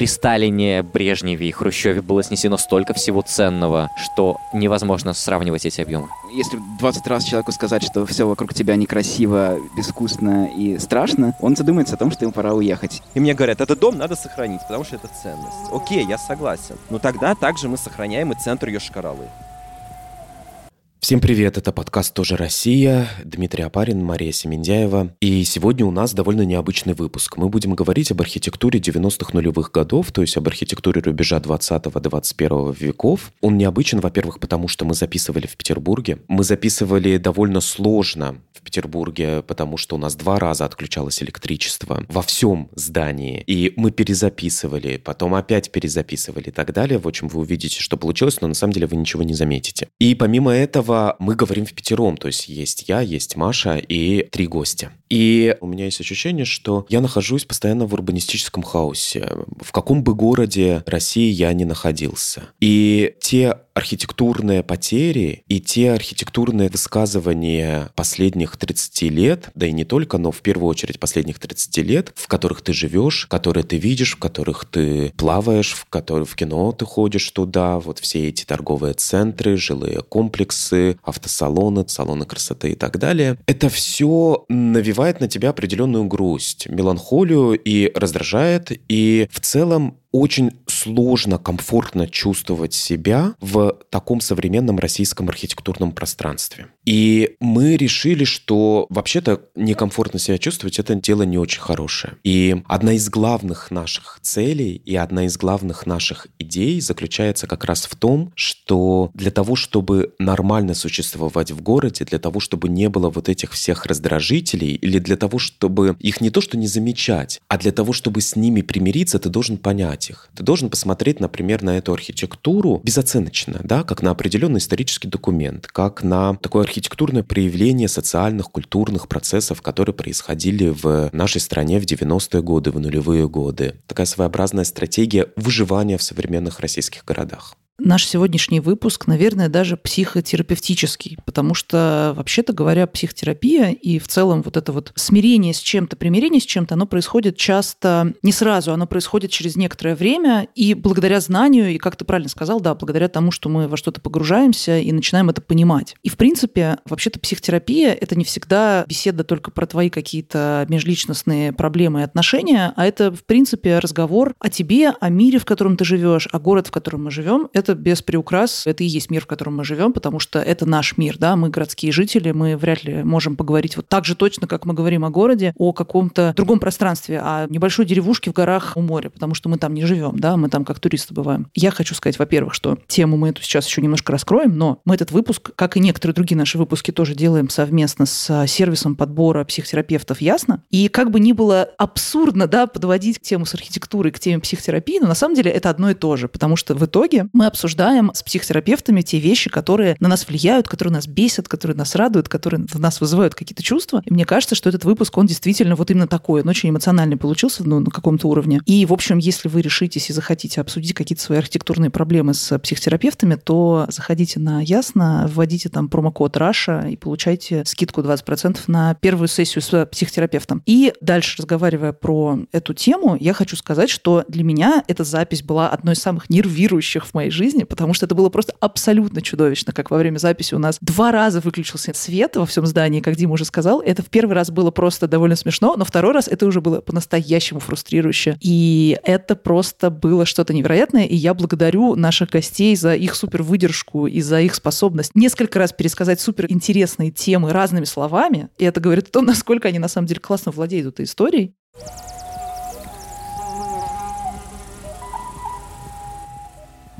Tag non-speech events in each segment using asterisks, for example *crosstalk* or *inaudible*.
при Сталине, Брежневе и Хрущеве было снесено столько всего ценного, что невозможно сравнивать эти объемы. Если 20 раз человеку сказать, что все вокруг тебя некрасиво, безвкусно и страшно, он задумается о том, что ему пора уехать. И мне говорят, этот дом надо сохранить, потому что это ценность. Окей, я согласен. Но тогда также мы сохраняем и центр Йошкар-Олы. Всем привет, это подкаст «Тоже Россия», Дмитрий Апарин, Мария Семендяева. И сегодня у нас довольно необычный выпуск. Мы будем говорить об архитектуре 90-х нулевых годов, то есть об архитектуре рубежа 20-21 веков. Он необычен, во-первых, потому что мы записывали в Петербурге. Мы записывали довольно сложно в Петербурге, потому что у нас два раза отключалось электричество во всем здании. И мы перезаписывали, потом опять перезаписывали и так далее. В общем, вы увидите, что получилось, но на самом деле вы ничего не заметите. И помимо этого, этого мы говорим в пятером, то есть есть я, есть Маша и три гостя. И у меня есть ощущение, что я нахожусь постоянно в урбанистическом хаосе. В каком бы городе России я не находился. И те архитектурные потери и те архитектурные высказывания последних 30 лет, да и не только, но в первую очередь последних 30 лет, в которых ты живешь, которые ты видишь, в которых ты плаваешь, в которые в кино ты ходишь туда, вот все эти торговые центры, жилые комплексы, автосалоны, салоны красоты и так далее. Это все навевает на тебя определенную грусть, меланхолию и раздражает, и в целом очень сложно комфортно чувствовать себя в таком современном российском архитектурном пространстве. И мы решили, что вообще-то некомфортно себя чувствовать – это дело не очень хорошее. И одна из главных наших целей и одна из главных наших идей заключается как раз в том, что для того, чтобы нормально существовать в городе, для того, чтобы не было вот этих всех раздражителей, или для того, чтобы их не то что не замечать, а для того, чтобы с ними примириться, ты должен понять, их. Ты должен посмотреть, например, на эту архитектуру безоценочно, да, как на определенный исторический документ, как на такое архитектурное проявление социальных, культурных процессов, которые происходили в нашей стране в 90-е годы, в нулевые годы. Такая своеобразная стратегия выживания в современных российских городах. Наш сегодняшний выпуск, наверное, даже психотерапевтический, потому что, вообще-то говоря, психотерапия и в целом вот это вот смирение с чем-то, примирение с чем-то, оно происходит часто не сразу, оно происходит через некоторое время, и благодаря знанию, и как ты правильно сказал, да, благодаря тому, что мы во что-то погружаемся и начинаем это понимать. И, в принципе, вообще-то психотерапия — это не всегда беседа только про твои какие-то межличностные проблемы и отношения, а это, в принципе, разговор о тебе, о мире, в котором ты живешь, о городе, в котором мы живем. Это это без приукрас, это и есть мир, в котором мы живем, потому что это наш мир, да, мы городские жители, мы вряд ли можем поговорить вот так же точно, как мы говорим о городе, о каком-то другом пространстве, о небольшой деревушке в горах у моря, потому что мы там не живем, да, мы там как туристы бываем. Я хочу сказать, во-первых, что тему мы эту сейчас еще немножко раскроем, но мы этот выпуск, как и некоторые другие наши выпуски, тоже делаем совместно с сервисом подбора психотерапевтов «Ясно». И как бы ни было абсурдно, да, подводить к тему с архитектурой, к теме психотерапии, но на самом деле это одно и то же, потому что в итоге мы обсуждаем обсуждаем с психотерапевтами те вещи, которые на нас влияют, которые нас бесят, которые нас радуют, которые в нас вызывают какие-то чувства. И мне кажется, что этот выпуск, он действительно вот именно такой. Он очень эмоциональный получился ну, на каком-то уровне. И, в общем, если вы решитесь и захотите обсудить какие-то свои архитектурные проблемы с психотерапевтами, то заходите на Ясно, вводите там промокод Раша и получайте скидку 20% на первую сессию с психотерапевтом. И дальше, разговаривая про эту тему, я хочу сказать, что для меня эта запись была одной из самых нервирующих в моей жизни, жизни, потому что это было просто абсолютно чудовищно, как во время записи у нас два раза выключился свет во всем здании, как Дима уже сказал. Это в первый раз было просто довольно смешно, но второй раз это уже было по-настоящему фрустрирующе. И это просто было что-то невероятное, и я благодарю наших гостей за их супер выдержку и за их способность несколько раз пересказать супер интересные темы разными словами. И это говорит о том, насколько они на самом деле классно владеют этой историей.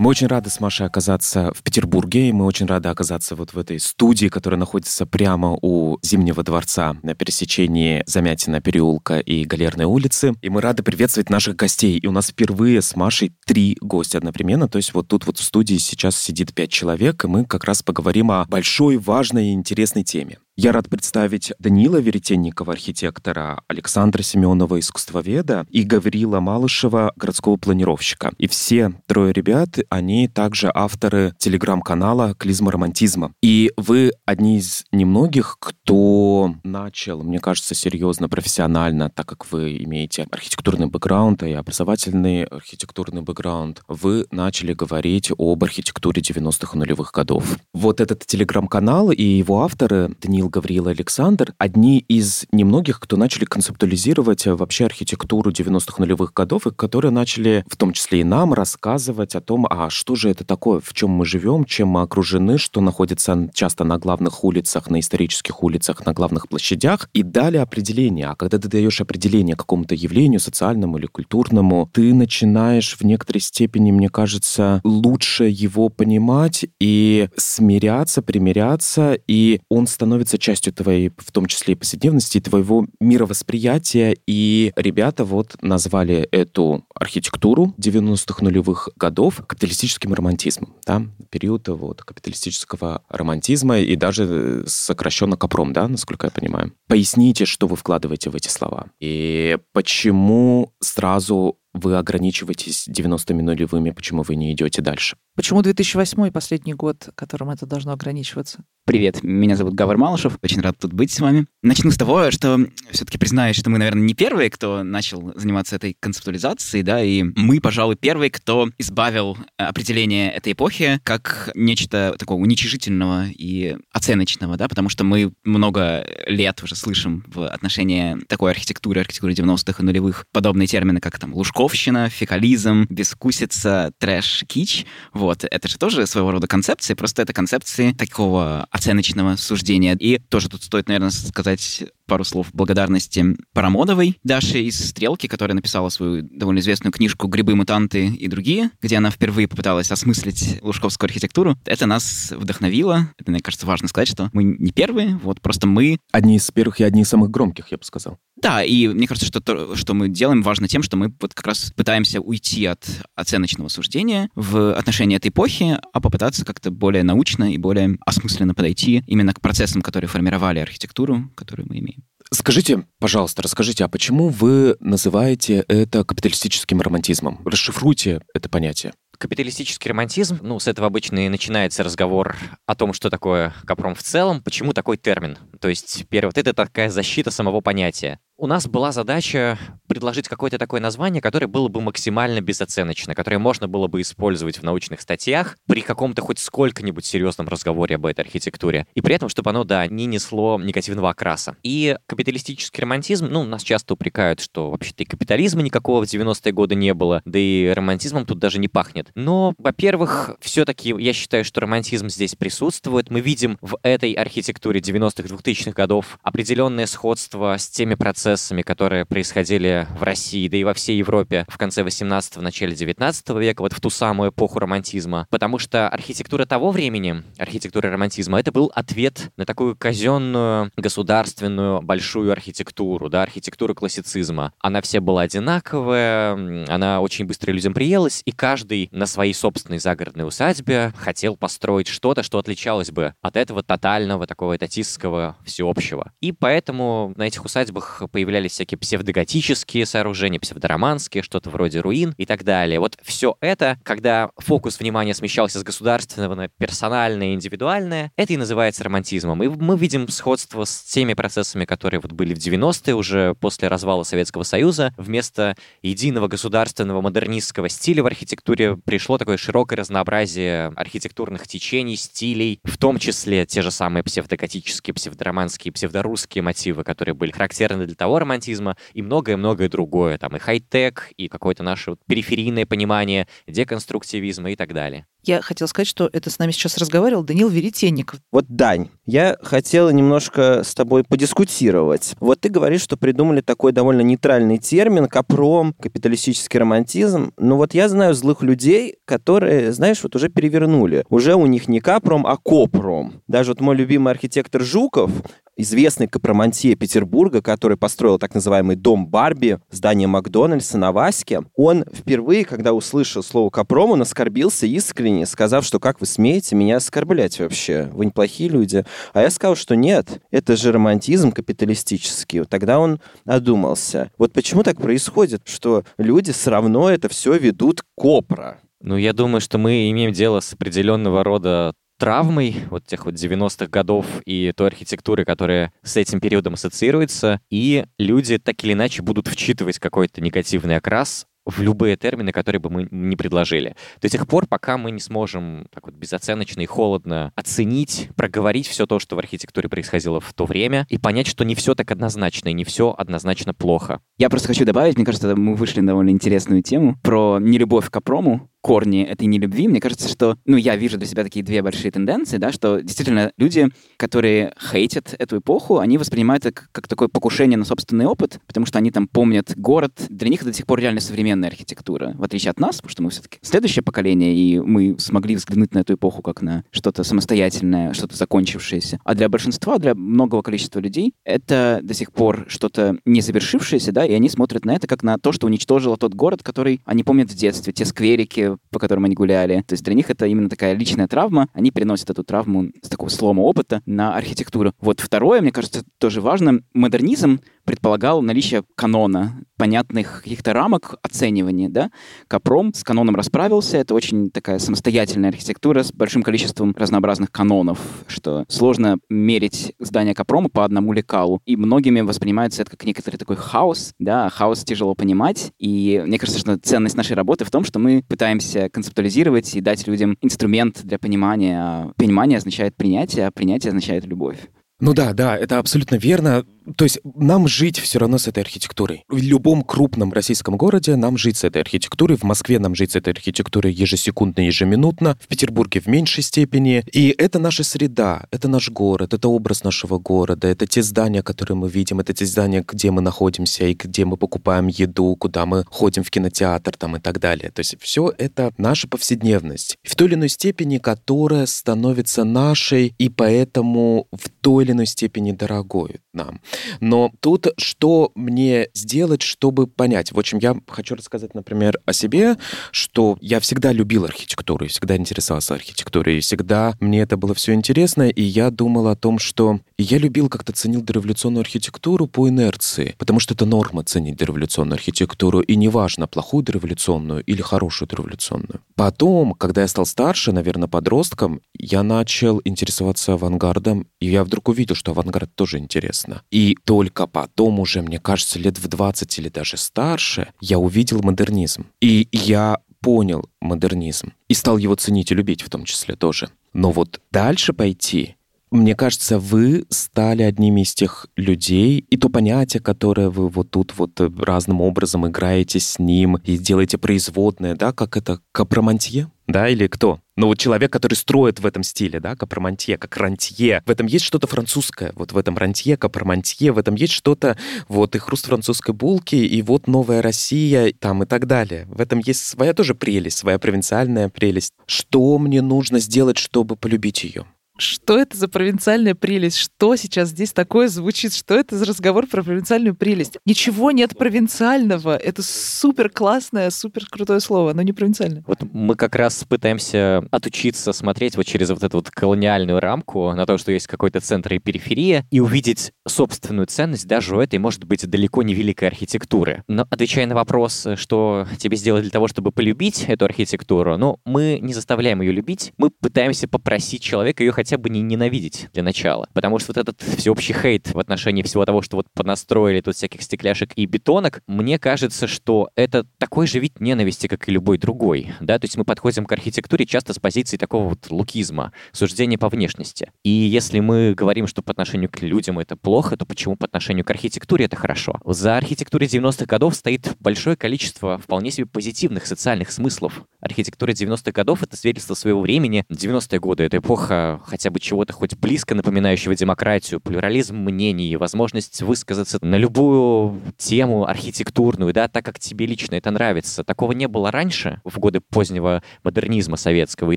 Мы очень рады с Машей оказаться в Петербурге, и мы очень рады оказаться вот в этой студии, которая находится прямо у Зимнего дворца на пересечении Замятина переулка и Галерной улицы. И мы рады приветствовать наших гостей. И у нас впервые с Машей три гостя одновременно. То есть вот тут вот в студии сейчас сидит пять человек, и мы как раз поговорим о большой, важной и интересной теме. Я рад представить Данила Веретенникова, архитектора, Александра Семенова, искусствоведа, и Гаврила Малышева, городского планировщика. И все трое ребят, они также авторы телеграм-канала «Клизма романтизма». И вы одни из немногих, кто начал, мне кажется, серьезно, профессионально, так как вы имеете архитектурный бэкграунд и образовательный архитектурный бэкграунд, вы начали говорить об архитектуре 90-х нулевых годов. Вот этот телеграм-канал и его авторы, Даниил Гавриил Александр, одни из немногих, кто начали концептуализировать вообще архитектуру 90-х нулевых годов, и которые начали, в том числе и нам, рассказывать о том, а что же это такое, в чем мы живем, чем мы окружены, что находится часто на главных улицах, на исторических улицах, на главных площадях, и дали определение. А когда ты даешь определение какому-то явлению, социальному или культурному, ты начинаешь в некоторой степени, мне кажется, лучше его понимать и смиряться, примиряться, и он становится частью твоей, в том числе и повседневности, твоего мировосприятия. И ребята вот назвали эту архитектуру 90-х нулевых годов капиталистическим романтизмом, да, период вот капиталистического романтизма и даже сокращенно Капром, да, насколько я понимаю. Поясните, что вы вкладываете в эти слова и почему сразу вы ограничиваетесь 90-ми нулевыми, почему вы не идете дальше? Почему 2008 последний год, которым это должно ограничиваться? Привет, меня зовут Гавр Малышев, очень рад тут быть с вами. Начну с того, что все-таки признаюсь, что мы, наверное, не первые, кто начал заниматься этой концептуализацией, да, и мы, пожалуй, первые, кто избавил определение этой эпохи как нечто такого уничижительного и оценочного, да, потому что мы много лет уже слышим в отношении такой архитектуры, архитектуры 90-х и нулевых подобные термины, как там лужковщина, фекализм, бескусица, трэш, кич. Вот, это же тоже своего рода концепции, просто это концепции такого оценочного суждения. И тоже тут стоит, наверное, сказать пару слов благодарности Парамодовой Даше из «Стрелки», которая написала свою довольно известную книжку «Грибы, мутанты и другие», где она впервые попыталась осмыслить лужковскую архитектуру. Это нас вдохновило. Это, мне кажется, важно сказать, что мы не первые, вот просто мы... Одни из первых и одни из самых громких, я бы сказал. Да, и мне кажется, что то, что мы делаем, важно тем, что мы вот как раз пытаемся уйти от оценочного суждения в отношении этой эпохи, а попытаться как-то более научно и более осмысленно подойти именно к процессам, которые формировали архитектуру, которую мы имеем. Скажите, пожалуйста, расскажите, а почему вы называете это капиталистическим романтизмом? Расшифруйте это понятие. Капиталистический романтизм, ну, с этого обычно и начинается разговор о том, что такое Капром в целом, почему такой термин. То есть, первое, вот это такая защита самого понятия у нас была задача предложить какое-то такое название, которое было бы максимально безоценочно, которое можно было бы использовать в научных статьях при каком-то хоть сколько-нибудь серьезном разговоре об этой архитектуре. И при этом, чтобы оно, да, не несло негативного окраса. И капиталистический романтизм, ну, нас часто упрекают, что вообще-то и капитализма никакого в 90-е годы не было, да и романтизмом тут даже не пахнет. Но, во-первых, все-таки я считаю, что романтизм здесь присутствует. Мы видим в этой архитектуре 90-х, 2000-х годов определенное сходство с теми процессами, процессами, которые происходили в России, да и во всей Европе в конце 18-го, начале 19 века, вот в ту самую эпоху романтизма. Потому что архитектура того времени, архитектура романтизма, это был ответ на такую казенную, государственную, большую архитектуру, да, архитектуру классицизма. Она вся была одинаковая, она очень быстро людям приелась, и каждый на своей собственной загородной усадьбе хотел построить что-то, что отличалось бы от этого тотального, такого этатистского всеобщего. И поэтому на этих усадьбах появлялись всякие псевдоготические сооружения, псевдороманские, что-то вроде руин и так далее. Вот все это, когда фокус внимания смещался с государственного на персональное, индивидуальное, это и называется романтизмом. И мы видим сходство с теми процессами, которые вот были в 90-е, уже после развала Советского Союза. Вместо единого государственного модернистского стиля в архитектуре пришло такое широкое разнообразие архитектурных течений, стилей, в том числе те же самые псевдоготические, псевдороманские, псевдорусские мотивы, которые были характерны для того романтизма и многое-многое другое. Там и хай-тек, и какое-то наше периферийное понимание деконструктивизма и так далее. Я хотел сказать, что это с нами сейчас разговаривал Данил Веретенников. Вот, Дань, я хотела немножко с тобой подискутировать. Вот ты говоришь, что придумали такой довольно нейтральный термин «капром», «капиталистический романтизм». Но вот я знаю злых людей, которые, знаешь, вот уже перевернули. Уже у них не капром, а копром. Даже вот мой любимый архитектор Жуков, известный капромантье Петербурга, который построил так называемый дом Барби, здание Макдональдса на Ваське, он впервые, когда услышал слово «капром», он оскорбился искренне искренне, сказав, что как вы смеете меня оскорблять вообще? Вы неплохие люди. А я сказал, что нет, это же романтизм капиталистический. Тогда он одумался. Вот почему так происходит, что люди все равно это все ведут копро? Ну, я думаю, что мы имеем дело с определенного рода травмой вот тех вот 90-х годов и той архитектуры, которая с этим периодом ассоциируется, и люди так или иначе будут вчитывать какой-то негативный окрас в любые термины, которые бы мы не предложили. До тех пор, пока мы не сможем так вот безоценочно и холодно оценить, проговорить все то, что в архитектуре происходило в то время, и понять, что не все так однозначно, и не все однозначно плохо. Я просто хочу добавить, мне кажется, мы вышли на довольно интересную тему про нелюбовь к Апрому, корни этой нелюбви, мне кажется, что, ну, я вижу для себя такие две большие тенденции, да, что действительно люди, которые хейтят эту эпоху, они воспринимают это как, как такое покушение на собственный опыт, потому что они там помнят город. Для них это до сих пор реально современная архитектура, в отличие от нас, потому что мы все-таки следующее поколение, и мы смогли взглянуть на эту эпоху как на что-то самостоятельное, что-то закончившееся. А для большинства, для многого количества людей, это до сих пор что-то не завершившееся, да, и они смотрят на это как на то, что уничтожило тот город, который они помнят в детстве, те скверики, по которым они гуляли. То есть для них это именно такая личная травма. Они переносят эту травму с такого слома опыта на архитектуру. Вот второе, мне кажется, тоже важно. Модернизм предполагал наличие канона, понятных каких-то рамок оценивания, да. Капром с каноном расправился, это очень такая самостоятельная архитектура с большим количеством разнообразных канонов, что сложно мерить здание Капрома по одному лекалу, и многими воспринимается это как некоторый такой хаос, да, хаос тяжело понимать, и мне кажется, что ценность нашей работы в том, что мы пытаемся концептуализировать и дать людям инструмент для понимания. Понимание означает принятие, а принятие означает любовь. Ну да, да, это абсолютно верно. То есть нам жить все равно с этой архитектурой. В любом крупном российском городе нам жить с этой архитектурой. В Москве нам жить с этой архитектурой ежесекундно, ежеминутно. В Петербурге в меньшей степени. И это наша среда, это наш город, это образ нашего города, это те здания, которые мы видим, это те здания, где мы находимся и где мы покупаем еду, куда мы ходим в кинотеатр там и так далее. То есть все это наша повседневность. В той или иной степени, которая становится нашей и поэтому в той или иной степени дорогой нам. Но тут что мне сделать, чтобы понять? В общем, я хочу рассказать, например, о себе, что я всегда любил архитектуру, всегда интересовался архитектурой, всегда мне это было все интересно, и я думал о том, что я любил, как-то ценил дореволюционную архитектуру по инерции, потому что это норма ценить дореволюционную архитектуру, и неважно, плохую дореволюционную или хорошую дореволюционную. Потом, когда я стал старше, наверное, подростком, я начал интересоваться авангардом, и я вдруг увидел, что авангард тоже интересно. И только потом уже, мне кажется, лет в 20 или даже старше, я увидел модернизм. И я понял модернизм. И стал его ценить и любить в том числе тоже. Но вот дальше пойти, мне кажется, вы стали одними из тех людей, и то понятие, которое вы вот тут вот разным образом играете с ним и делаете производное, да, как это, капромантье, да, или кто? Но вот человек, который строит в этом стиле, да, капромантье, как рантье, в этом есть что-то французское, вот в этом рантье, капромантье, в этом есть что-то, вот и хруст французской булки, и вот новая Россия, там и так далее. В этом есть своя тоже прелесть, своя провинциальная прелесть. Что мне нужно сделать, чтобы полюбить ее? Что это за провинциальная прелесть? Что сейчас здесь такое звучит? Что это за разговор про провинциальную прелесть? Ничего нет провинциального. Это супер классное, супер крутое слово, но не провинциальное. Вот мы как раз пытаемся отучиться смотреть вот через вот эту вот колониальную рамку на то, что есть какой-то центр и периферия, и увидеть собственную ценность даже у этой, может быть, далеко не великой архитектуры. Но отвечая на вопрос, что тебе сделать для того, чтобы полюбить эту архитектуру, ну, мы не заставляем ее любить, мы пытаемся попросить человека ее хотя хотя бы не ненавидеть для начала. Потому что вот этот всеобщий хейт в отношении всего того, что вот понастроили тут всяких стекляшек и бетонок, мне кажется, что это такой же вид ненависти, как и любой другой. Да? То есть мы подходим к архитектуре часто с позиции такого вот лукизма, суждения по внешности. И если мы говорим, что по отношению к людям это плохо, то почему по отношению к архитектуре это хорошо? За архитектурой 90-х годов стоит большое количество вполне себе позитивных социальных смыслов. Архитектура 90-х годов — это свидетельство своего времени. 90-е годы — это эпоха хотя бы чего-то хоть близко напоминающего демократию, плюрализм мнений, возможность высказаться на любую тему архитектурную, да, так как тебе лично это нравится. Такого не было раньше, в годы позднего модернизма советского, и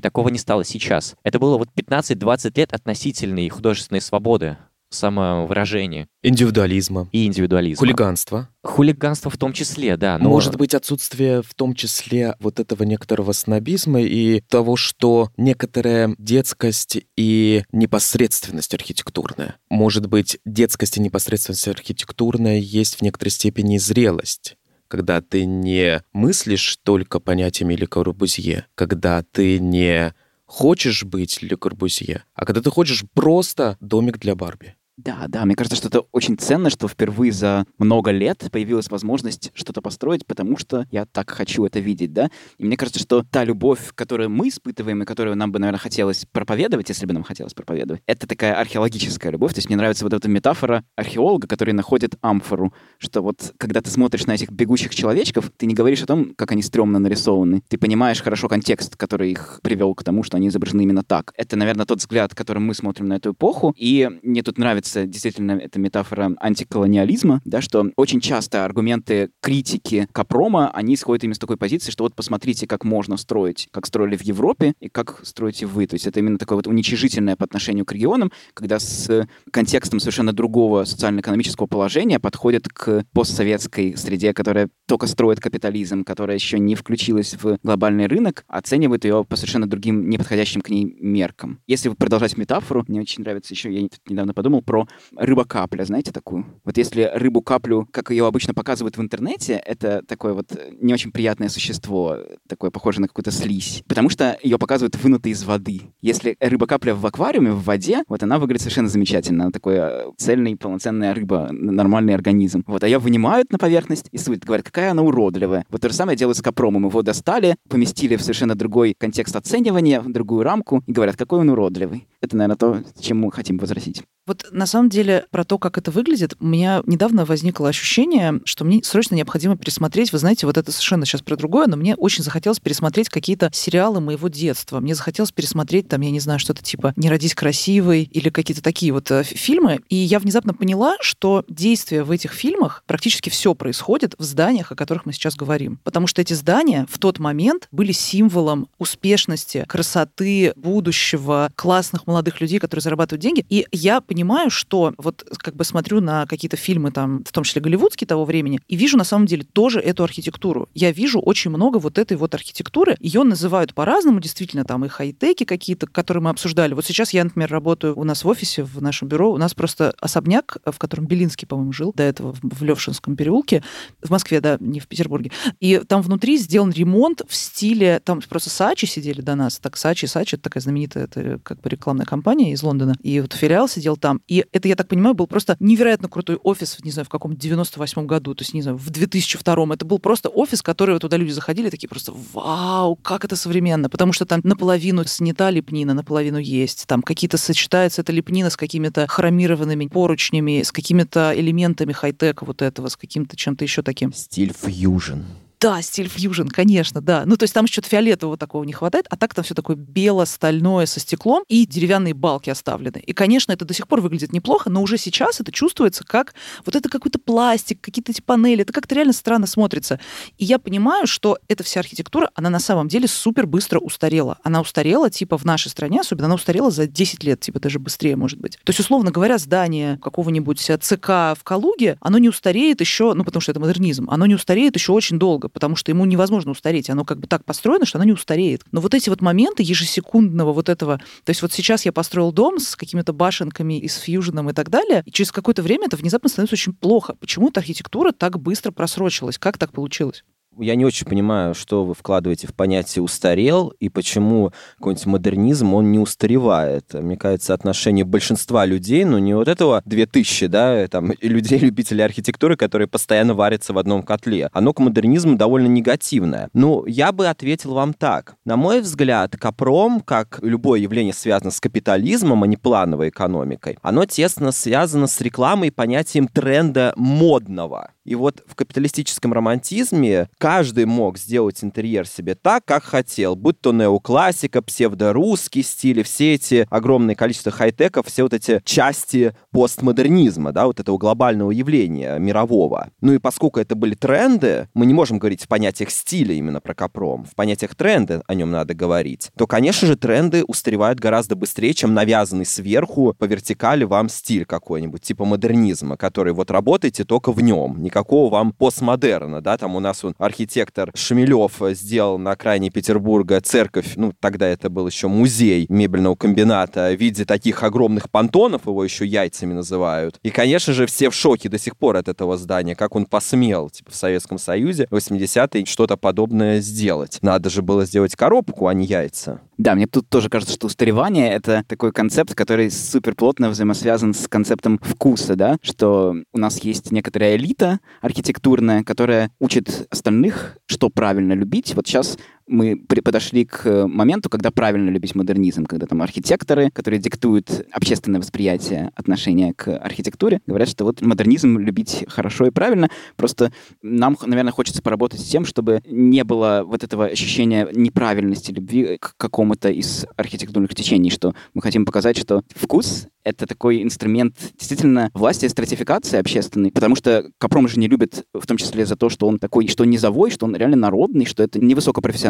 такого не стало сейчас. Это было вот 15-20 лет относительной художественной свободы самовыражения. Индивидуализма. И индивидуализма. Хулиганство. Хулиганство в том числе, да. Но... Может быть, отсутствие в том числе вот этого некоторого снобизма и того, что некоторая детскость и непосредственность архитектурная. Может быть, детскость и непосредственность архитектурная есть в некоторой степени зрелость когда ты не мыслишь только понятиями Ле Корбузье, когда ты не хочешь быть Ле Корбузье, а когда ты хочешь просто домик для Барби. Да, да, мне кажется, что это очень ценно, что впервые за много лет появилась возможность что-то построить, потому что я так хочу это видеть, да. И мне кажется, что та любовь, которую мы испытываем и которую нам бы, наверное, хотелось проповедовать, если бы нам хотелось проповедовать, это такая археологическая любовь. То есть мне нравится вот эта метафора археолога, который находит амфору, что вот когда ты смотришь на этих бегущих человечков, ты не говоришь о том, как они стрёмно нарисованы. Ты понимаешь хорошо контекст, который их привел к тому, что они изображены именно так. Это, наверное, тот взгляд, которым мы смотрим на эту эпоху. И мне тут нравится нравится действительно эта метафора антиколониализма, да, что очень часто аргументы критики Капрома, они исходят именно с такой позиции, что вот посмотрите, как можно строить, как строили в Европе и как строите вы. То есть это именно такое вот уничижительное по отношению к регионам, когда с контекстом совершенно другого социально-экономического положения подходят к постсоветской среде, которая только строит капитализм, которая еще не включилась в глобальный рынок, оценивает ее по совершенно другим, неподходящим к ней меркам. Если продолжать метафору, мне очень нравится еще, я недавно подумал про про рыба-капля, знаете такую? Вот если рыбу-каплю, как ее обычно показывают в интернете, это такое вот не очень приятное существо, такое похоже на какую-то слизь, потому что ее показывают вынутой из воды. Если рыба-капля в аквариуме, в воде, вот она выглядит совершенно замечательно. Она такой э, цельный, полноценная рыба, нормальный организм. Вот, а ее вынимают на поверхность и судят, говорят, какая она уродливая. Вот то же самое делают с капромом. Его достали, поместили в совершенно другой контекст оценивания, в другую рамку и говорят, какой он уродливый. Это, наверное, то, чем мы хотим возразить. Вот на самом деле про то, как это выглядит, у меня недавно возникло ощущение, что мне срочно необходимо пересмотреть, вы знаете, вот это совершенно сейчас про другое, но мне очень захотелось пересмотреть какие-то сериалы моего детства. Мне захотелось пересмотреть там, я не знаю, что-то типа «Не родись красивой» или какие-то такие вот э, фильмы. И я внезапно поняла, что действие в этих фильмах практически все происходит в зданиях, о которых мы сейчас говорим. Потому что эти здания в тот момент были символом успешности, красоты, будущего, классных молодых людей, которые зарабатывают деньги. И я понимаю, что вот как бы смотрю на какие-то фильмы, там, в том числе голливудские того времени, и вижу на самом деле тоже эту архитектуру. Я вижу очень много вот этой вот архитектуры. Ее называют по-разному, действительно, там и хай-теки какие-то, которые мы обсуждали. Вот сейчас я, например, работаю у нас в офисе, в нашем бюро, у нас просто особняк, в котором Белинский, по-моему, жил до этого в Левшинском переулке, в Москве, да, не в Петербурге. И там внутри сделан ремонт в стиле, там просто Сачи сидели до нас, так Сачи, Сачи, это такая знаменитая это как бы рекламная компания из Лондона, и вот филиал сидел там. И это, я так понимаю, был просто невероятно крутой офис, не знаю, в каком 98 году, то есть, не знаю, в 2002 Это был просто офис, который туда люди заходили, такие просто, вау, как это современно, потому что там наполовину снята лепнина, наполовину есть, там какие-то сочетается эта лепнина с какими-то хромированными поручнями, с какими-то элементами хай-тека вот этого, с каким-то чем-то еще таким. Стиль фьюжн. Да, стиль фьюжн, конечно, да. Ну, то есть там что-то фиолетового такого не хватает, а так там все такое бело-стальное со стеклом и деревянные балки оставлены. И, конечно, это до сих пор выглядит неплохо, но уже сейчас это чувствуется как вот это какой-то пластик, какие-то эти панели. Это как-то реально странно смотрится. И я понимаю, что эта вся архитектура, она на самом деле супер быстро устарела. Она устарела, типа, в нашей стране, особенно она устарела за 10 лет, типа, даже быстрее, может быть. То есть, условно говоря, здание какого-нибудь ЦК в Калуге, оно не устареет еще, ну, потому что это модернизм, оно не устареет еще очень долго, потому что ему невозможно устареть. Оно как бы так построено, что оно не устареет. Но вот эти вот моменты ежесекундного вот этого... То есть вот сейчас я построил дом с какими-то башенками и с фьюженом и так далее, и через какое-то время это внезапно становится очень плохо. Почему эта архитектура так быстро просрочилась? Как так получилось? Я не очень понимаю, что вы вкладываете в понятие «устарел» и почему какой-нибудь модернизм, он не устаревает. Мне кажется, отношение большинства людей, ну не вот этого 2000, да, там, людей-любителей архитектуры, которые постоянно варятся в одном котле. Оно к модернизму довольно негативное. Ну, я бы ответил вам так. На мой взгляд, Капром, как любое явление, связано с капитализмом, а не плановой экономикой, оно тесно связано с рекламой и понятием тренда модного. И вот в капиталистическом романтизме каждый мог сделать интерьер себе так, как хотел, будь то неоклассика, псевдорусский стиль, все эти огромное количество хай-теков, все вот эти части постмодернизма, да, вот этого глобального явления мирового. Ну и поскольку это были тренды, мы не можем говорить в понятиях стиля именно про Капром, в понятиях тренда о нем надо говорить, то, конечно же, тренды устаревают гораздо быстрее, чем навязанный сверху по вертикали вам стиль какой-нибудь, типа модернизма, который вот работаете только в нем, никакого вам постмодерна, да, там у нас он, архитектор Шмелев сделал на окраине Петербурга церковь, ну, тогда это был еще музей мебельного комбината в виде таких огромных понтонов, его еще яйцами называют. И, конечно же, все в шоке до сих пор от этого здания, как он посмел, типа, в Советском Союзе в 80-е что-то подобное сделать. Надо же было сделать коробку, а не яйца. Да, мне тут тоже кажется, что устаревание — это такой концепт, который супер плотно взаимосвязан с концептом вкуса, да, что у нас есть некоторая элита архитектурная, которая учит остальных, что правильно любить. Вот сейчас мы подошли к моменту, когда правильно любить модернизм, когда там архитекторы, которые диктуют общественное восприятие отношения к архитектуре, говорят, что вот модернизм любить хорошо и правильно, просто нам, наверное, хочется поработать с тем, чтобы не было вот этого ощущения неправильности любви к какому-то из архитектурных течений, что мы хотим показать, что вкус это такой инструмент действительно власти стратификации общественной, потому что Капром же не любит в том числе за то, что он такой, что низовой, что он реально народный, что это не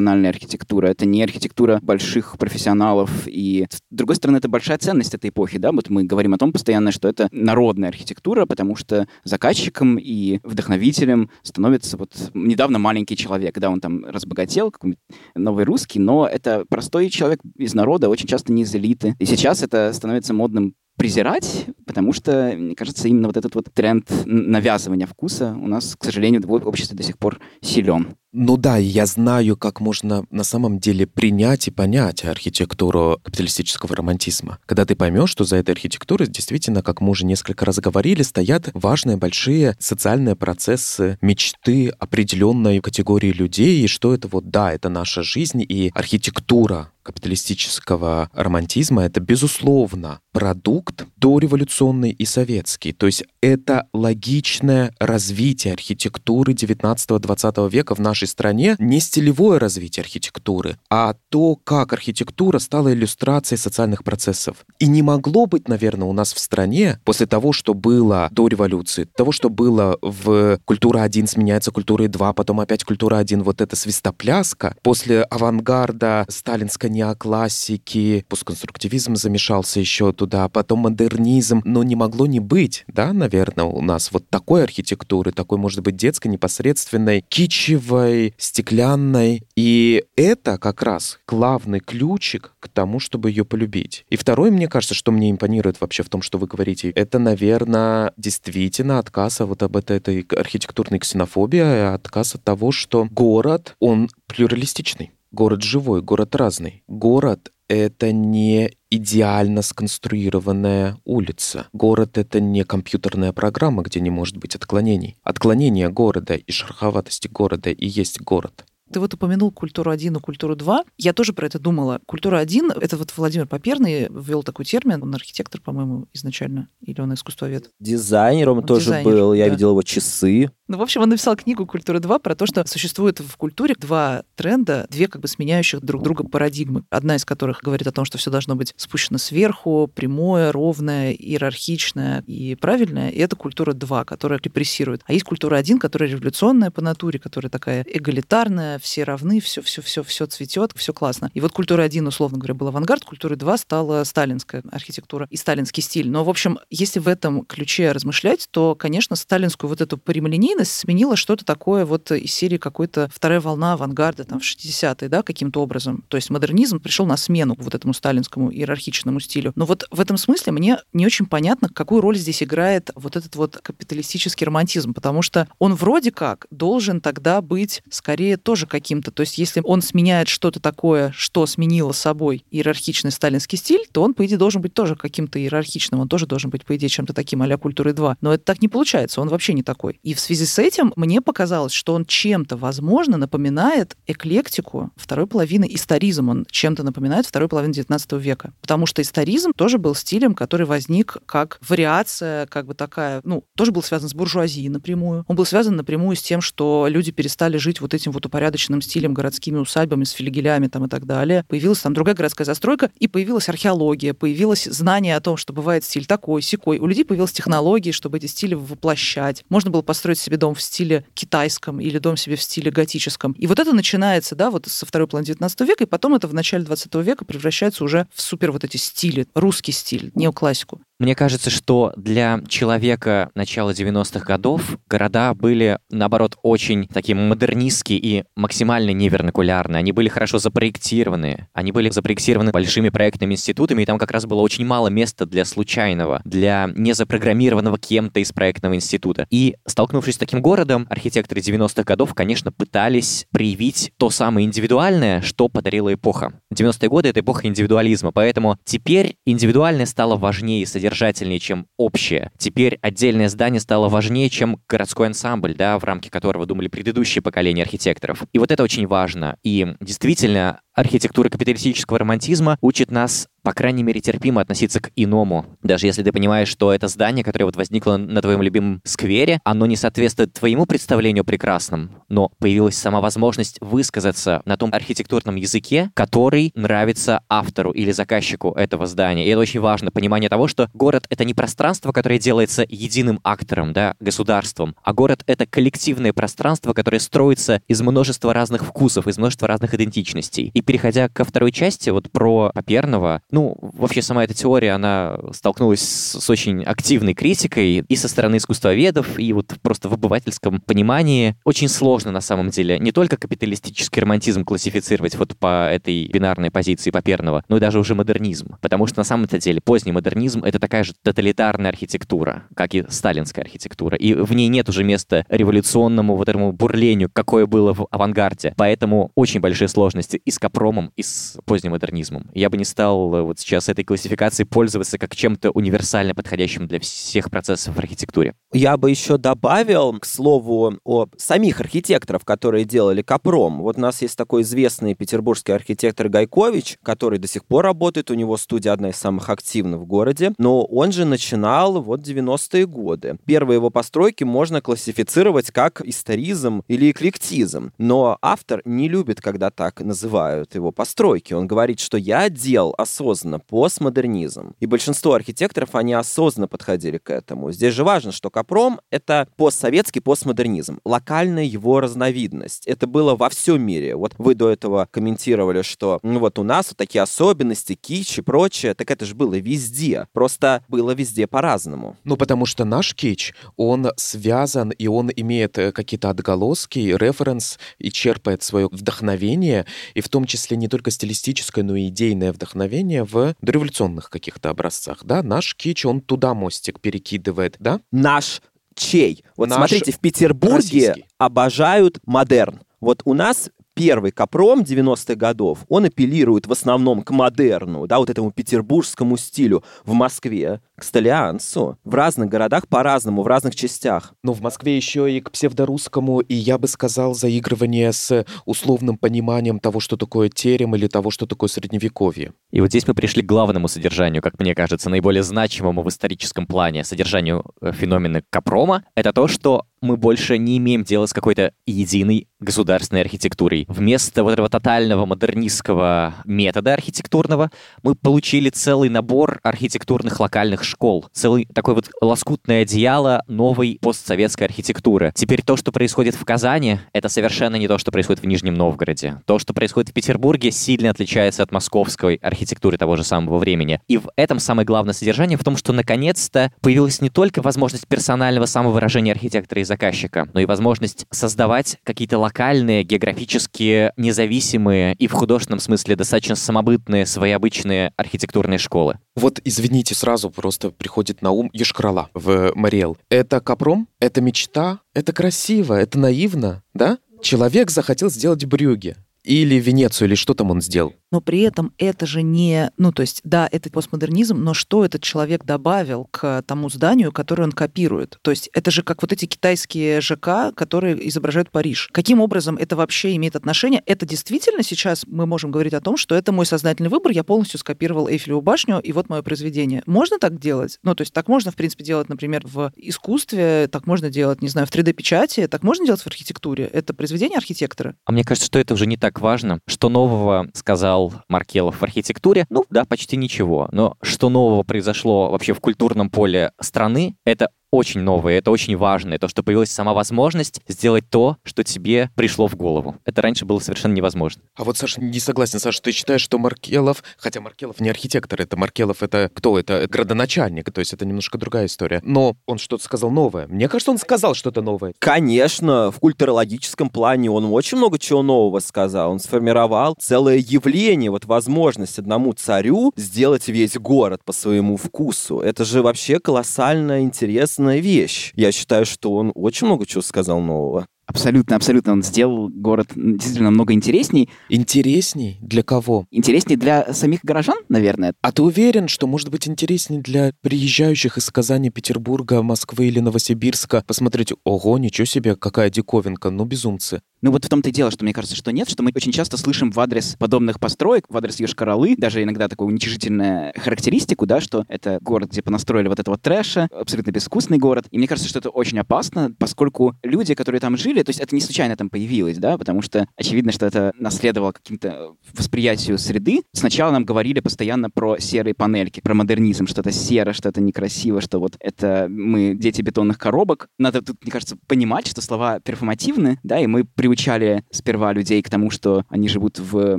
высокопрофессиональная архитектура, это не архитектура больших профессионалов, и с другой стороны, это большая ценность этой эпохи, да, вот мы говорим о том постоянно, что это народная архитектура, потому что заказчиком и вдохновителем становится вот недавно маленький человек, да, он там разбогател, какой-нибудь новый русский, но это простой человек из народа, очень часто не из элиты, и сейчас это становится модным презирать, потому что, мне кажется, именно вот этот вот тренд навязывания вкуса у нас, к сожалению, в обществе до сих пор силен. Ну да, я знаю, как можно на самом деле принять и понять архитектуру капиталистического романтизма. Когда ты поймешь, что за этой архитектурой действительно, как мы уже несколько раз говорили, стоят важные большие социальные процессы, мечты определенной категории людей, и что это вот, да, это наша жизнь, и архитектура капиталистического романтизма — это, безусловно, продукт дореволюционный и советский. То есть это логичное развитие архитектуры 19-20 века в нашей стране, не стилевое развитие архитектуры, а то, как архитектура стала иллюстрацией социальных процессов. И не могло быть, наверное, у нас в стране после того, что было до революции, того, что было в культура 1 сменяется культурой 2, потом опять культура 1, вот эта свистопляска, после авангарда сталинской неоклассики, постконструктивизм замешался еще туда, потом модернизм, но не могло не быть, да, наверное, у нас вот такой архитектуры, такой, может быть, детской, непосредственной, кичевой, стеклянной. И это как раз главный ключик к тому, чтобы ее полюбить. И второе, мне кажется, что мне импонирует вообще в том, что вы говорите, это, наверное, действительно отказ вот об этой, этой архитектурной ксенофобии, а отказ от того, что город, он плюралистичный. Город живой, город разный. Город — это не идеально сконструированная улица. Город — это не компьютерная программа, где не может быть отклонений. Отклонение города и шероховатости города и есть город. Ты вот упомянул культуру 1 и культуру 2. Я тоже про это думала. Культура 1 — это вот Владимир Поперный ввел такой термин. Он архитектор, по-моему, изначально. Или он искусствовед? Дизайнером он тоже дизайнер, был. Я да. видел его часы. Ну, в общем, он написал книгу «Культура 2» про то, что существует в культуре два тренда, две как бы сменяющих друг друга парадигмы. Одна из которых говорит о том, что все должно быть спущено сверху, прямое, ровное, иерархичное и правильное. И это культура 2, которая репрессирует. А есть культура 1, которая революционная по натуре, которая такая эгалитарная, все равны, все, все, все, все цветет, все классно. И вот культура 1, условно говоря, был авангард, культура 2 стала сталинская архитектура и сталинский стиль. Но, в общем, если в этом ключе размышлять, то, конечно, сталинскую вот эту прямолинейность линейность сменила что-то такое вот из серии какой-то вторая волна авангарда там в 60-е, да, каким-то образом. То есть модернизм пришел на смену вот этому сталинскому иерархичному стилю. Но вот в этом смысле мне не очень понятно, какую роль здесь играет вот этот вот капиталистический романтизм, потому что он вроде как должен тогда быть скорее тоже тоже каким-то. То есть если он сменяет что-то такое, что сменило собой иерархичный сталинский стиль, то он, по идее, должен быть тоже каким-то иерархичным. Он тоже должен быть, по идее, чем-то таким а-ля культуры 2. Но это так не получается, он вообще не такой. И в связи с этим мне показалось, что он чем-то, возможно, напоминает эклектику второй половины историзм. Он чем-то напоминает второй половины 19 века. Потому что историзм тоже был стилем, который возник как вариация, как бы такая, ну, тоже был связан с буржуазией напрямую. Он был связан напрямую с тем, что люди перестали жить вот этим вот упорядоченным стилем, городскими усадьбами, с филигелями там и так далее. Появилась там другая городская застройка, и появилась археология, появилось знание о том, что бывает стиль такой, секой. У людей появилась технологии, чтобы эти стили воплощать. Можно было построить себе дом в стиле китайском или дом себе в стиле готическом. И вот это начинается, да, вот со второй половины 19 века, и потом это в начале 20 века превращается уже в супер вот эти стили, русский стиль, неоклассику. Мне кажется, что для человека начала 90-х годов города были, наоборот, очень такие модернистские и максимально невернакулярные. Они были хорошо запроектированы. Они были запроектированы большими проектными институтами, и там как раз было очень мало места для случайного, для незапрограммированного кем-то из проектного института. И, столкнувшись с таким городом, архитекторы 90-х годов, конечно, пытались проявить то самое индивидуальное, что подарила эпоха. 90-е годы — это эпоха индивидуализма, поэтому теперь индивидуальное стало важнее содержательнее, чем общее. Теперь отдельное здание стало важнее, чем городской ансамбль, да, в рамки которого думали предыдущие поколения архитекторов. И вот это очень важно. И действительно, архитектура капиталистического романтизма учит нас по крайней мере, терпимо относиться к иному. Даже если ты понимаешь, что это здание, которое вот возникло на твоем любимом сквере, оно не соответствует твоему представлению о прекрасном, но появилась сама возможность высказаться на том архитектурном языке, который нравится автору или заказчику этого здания. И это очень важно, понимание того, что город — это не пространство, которое делается единым актором, да, государством, а город — это коллективное пространство, которое строится из множества разных вкусов, из множества разных идентичностей. И переходя ко второй части, вот про Поперного, ну, вообще сама эта теория, она столкнулась с, с очень активной критикой и со стороны искусствоведов, и вот просто в обывательском понимании очень сложно на самом деле не только капиталистический романтизм классифицировать вот по этой бинарной позиции Паперного, но и даже уже модернизм. Потому что на самом-то деле поздний модернизм — это такая же тоталитарная архитектура, как и сталинская архитектура. И в ней нет уже места революционному вот этому бурлению, какое было в авангарде. Поэтому очень большие сложности и Капромом, и с поздним модернизмом. Я бы не стал вот сейчас этой классификацией пользоваться как чем-то универсально подходящим для всех процессов в архитектуре. Я бы еще добавил, к слову, о самих архитекторов, которые делали Капром. Вот у нас есть такой известный петербургский архитектор Гайкович, который до сих пор работает, у него студия одна из самых активных в городе, но он же начинал вот 90-е годы. Первые его постройки можно классифицировать как историзм или эклектизм, но автор не любит, когда так называют его постройки. Он говорит, что я делал осознанно осознанно постмодернизм. И большинство архитекторов, они осознанно подходили к этому. Здесь же важно, что Капром — это постсоветский постмодернизм, локальная его разновидность. Это было во всем мире. Вот вы до этого комментировали, что ну вот у нас вот такие особенности, кич и прочее, так это же было везде. Просто было везде по-разному. Ну, потому что наш кич, он связан, и он имеет э, какие-то отголоски, референс, и черпает свое вдохновение, и в том числе не только стилистическое, но и идейное вдохновение в дореволюционных каких-то образцах, да, наш кич, он туда мостик перекидывает, да? Наш чей? Вот Наш смотрите, в Петербурге российский. обожают модерн. Вот у нас первый Капром 90-х годов, он апеллирует в основном к модерну, да, вот этому петербургскому стилю. В Москве к столиансу. В разных городах по-разному, в разных частях. Но в Москве еще и к псевдорусскому, и я бы сказал, заигрывание с условным пониманием того, что такое терем или того, что такое средневековье. И вот здесь мы пришли к главному содержанию, как мне кажется, наиболее значимому в историческом плане содержанию э, феномена Капрома. Это то, что мы больше не имеем дела с какой-то единой государственной архитектурой. Вместо вот этого тотального модернистского метода архитектурного мы получили целый набор архитектурных локальных школ. Целый такой вот лоскутное одеяло новой постсоветской архитектуры. Теперь то, что происходит в Казани, это совершенно не то, что происходит в Нижнем Новгороде. То, что происходит в Петербурге, сильно отличается от московской архитектуры того же самого времени. И в этом самое главное содержание в том, что наконец-то появилась не только возможность персонального самовыражения архитектора и заказчика, но и возможность создавать какие-то локальные, географически независимые и в художественном смысле достаточно самобытные, своеобычные архитектурные школы. Вот, извините, сразу просто приходит на ум Ешкрала в Мариэл. Это Капром, это мечта, это красиво, это наивно, да? человек захотел сделать Брюге или Венецию, или что там он сделал? Но при этом это же не... Ну, то есть, да, это постмодернизм, но что этот человек добавил к тому зданию, которое он копирует? То есть это же как вот эти китайские ЖК, которые изображают Париж. Каким образом это вообще имеет отношение? Это действительно сейчас мы можем говорить о том, что это мой сознательный выбор, я полностью скопировал Эйфелеву башню, и вот мое произведение. Можно так делать? Ну, то есть так можно, в принципе, делать, например, в искусстве, так можно делать, не знаю, в 3D-печати, так можно делать в архитектуре. Это произведение архитектора. А мне кажется, что это уже не так важно. Что нового сказал Маркелов в архитектуре, ну да, почти ничего. Но что нового произошло вообще в культурном поле страны, это очень новое, это очень важное, то, что появилась сама возможность сделать то, что тебе пришло в голову. Это раньше было совершенно невозможно. А вот, Саша, не согласен. Саша, ты считаешь, что Маркелов, хотя Маркелов не архитектор, это Маркелов, это кто? Это градоначальник, то есть это немножко другая история. Но он что-то сказал новое. Мне кажется, он сказал что-то новое. Конечно, в культурологическом плане он очень много чего нового сказал. Он сформировал целое явление, вот возможность одному царю сделать весь город по своему вкусу. Это же вообще колоссально интересно интересная вещь. Я считаю, что он очень много чего сказал нового. Абсолютно, абсолютно. Он сделал город действительно много интересней. Интересней? Для кого? Интересней для самих горожан, наверное. А ты уверен, что может быть интересней для приезжающих из Казани, Петербурга, Москвы или Новосибирска посмотреть, ого, ничего себе, какая диковинка, ну безумцы. Ну вот в том-то и дело, что мне кажется, что нет, что мы очень часто слышим в адрес подобных построек, в адрес Йошкар-Олы, даже иногда такую уничижительную характеристику, да, что это город, где понастроили вот этого трэша, абсолютно безвкусный город. И мне кажется, что это очень опасно, поскольку люди, которые там жили, то есть это не случайно там появилось, да, потому что очевидно, что это наследовало каким-то восприятию среды. Сначала нам говорили постоянно про серые панельки, про модернизм, что это серо, что это некрасиво, что вот это мы дети бетонных коробок. Надо тут, мне кажется, понимать, что слова перформативны, да, и мы привыкли приучали сперва людей к тому, что они живут в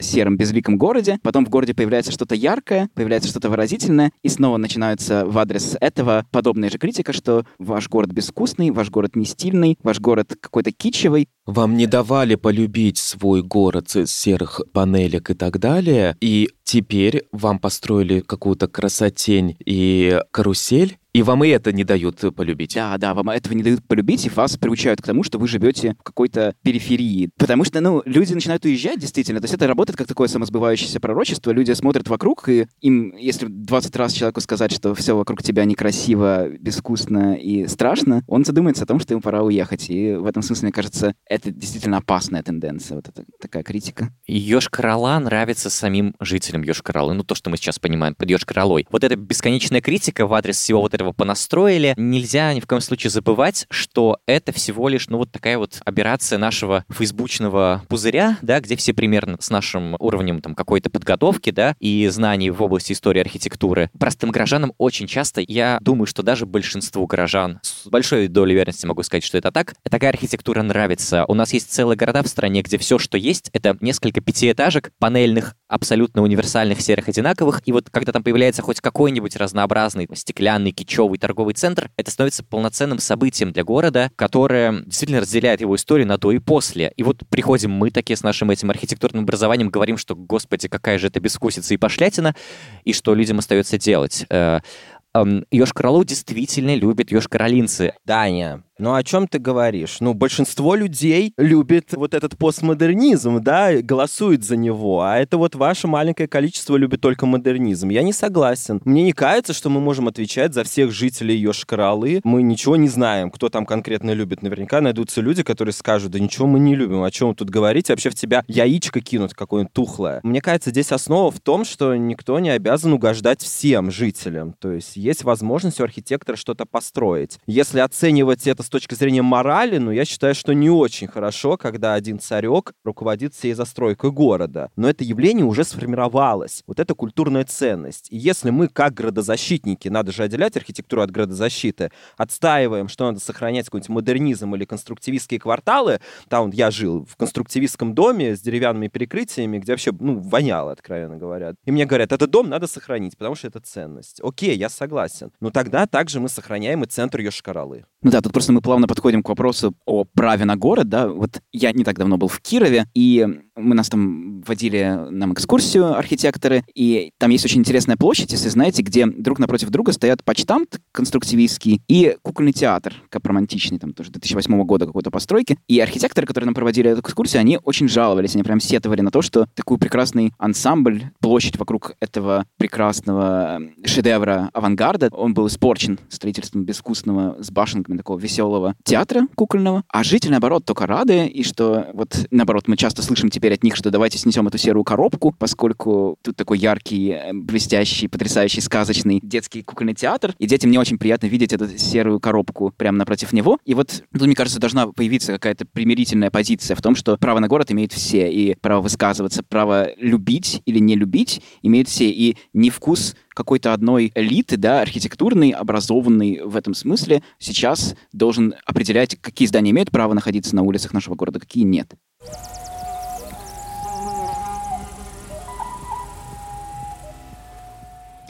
сером безликом городе, потом в городе появляется что-то яркое, появляется что-то выразительное, и снова начинается в адрес этого подобная же критика, что ваш город безвкусный, ваш город не стильный, ваш город какой-то кичевый. Вам не давали полюбить свой город с серых панелек и так далее, и теперь вам построили какую-то красотень и карусель, и вам и это не дают полюбить. Да, да, вам этого не дают полюбить, и вас приучают к тому, что вы живете в какой-то периферии. Потому что, ну, люди начинают уезжать, действительно. То есть это работает как такое самосбывающееся пророчество. Люди смотрят вокруг, и им, если 20 раз человеку сказать, что все вокруг тебя некрасиво, безвкусно и страшно, он задумается о том, что ему пора уехать. И в этом смысле, мне кажется, это действительно опасная тенденция, вот эта такая критика. Ёж-Карала нравится самим жителям Ёж-Каралы. Ну, то, что мы сейчас понимаем под Ёж-Каралой. Вот эта бесконечная критика в адрес всего вот этого понастроили. Нельзя ни в коем случае забывать, что это всего лишь, ну, вот такая вот операция нашего фейсбучного пузыря, да, где все примерно с нашим уровнем там какой-то подготовки, да, и знаний в области истории архитектуры. Простым горожанам очень часто, я думаю, что даже большинству горожан, с большой долей вероятности могу сказать, что это так, такая архитектура нравится. У нас есть целые города в стране, где все, что есть, это несколько пятиэтажек, панельных, абсолютно универсальных, серых, одинаковых, и вот когда там появляется хоть какой-нибудь разнообразный стеклянный, кичевый торговый центр, это становится полноценным событием для города, которое действительно разделяет его историю на до и после. И вот приходим мы такие с нашим этим архитектурным образованием, говорим, что, господи, какая же это бескусица и пошлятина, и что людям остается делать. Э, Ёж-Каралу действительно любят ёж-каролинцы. Даня, ну о чем ты говоришь? Ну, большинство людей любит вот этот постмодернизм, да, голосует за него, а это вот ваше маленькое количество любит только модернизм. Я не согласен. Мне не кажется, что мы можем отвечать за всех жителей ее шкаралы. Мы ничего не знаем, кто там конкретно любит. Наверняка найдутся люди, которые скажут, да ничего мы не любим, о чем тут говорите, вообще в тебя яичко кинут какое-нибудь тухлое. Мне кажется, здесь основа в том, что никто не обязан угождать всем жителям. То есть есть возможность у архитектора что-то построить. Если оценивать это точки зрения морали, ну, я считаю, что не очень хорошо, когда один царек руководит всей застройкой города. Но это явление уже сформировалось. Вот это культурная ценность. И если мы, как градозащитники, надо же отделять архитектуру от градозащиты, отстаиваем, что надо сохранять какой-нибудь модернизм или конструктивистские кварталы, там я жил в конструктивистском доме с деревянными перекрытиями, где вообще, ну, воняло, откровенно говоря. И мне говорят, этот дом надо сохранить, потому что это ценность. Окей, я согласен. Но тогда также мы сохраняем и центр Йошкаралы. Ну да, тут просто мы плавно подходим к вопросу о праве на город, да. Вот я не так давно был в Кирове, и мы нас там водили нам экскурсию архитекторы, и там есть очень интересная площадь, если знаете, где друг напротив друга стоят почтамт конструктивистский и кукольный театр, как романтичный, там тоже 2008 года какой-то постройки. И архитекторы, которые нам проводили эту экскурсию, они очень жаловались, они прям сетовали на то, что такой прекрасный ансамбль, площадь вокруг этого прекрасного шедевра авангарда, он был испорчен строительством безвкусного с башенками такого веселого театра кукольного, а жители, наоборот, только рады, и что вот, наоборот, мы часто слышим теперь от них, что давайте снесем эту серую коробку, поскольку тут такой яркий, э, блестящий, потрясающий, сказочный детский кукольный театр, и детям не очень приятно видеть эту серую коробку прямо напротив него. И вот тут, мне кажется, должна появиться какая-то примирительная позиция в том, что право на город имеют все, и право высказываться, право любить или не любить имеют все, и не вкус какой-то одной элиты, да, архитектурный, образованный в этом смысле, сейчас должен определять, какие здания имеют право находиться на улицах нашего города, какие нет.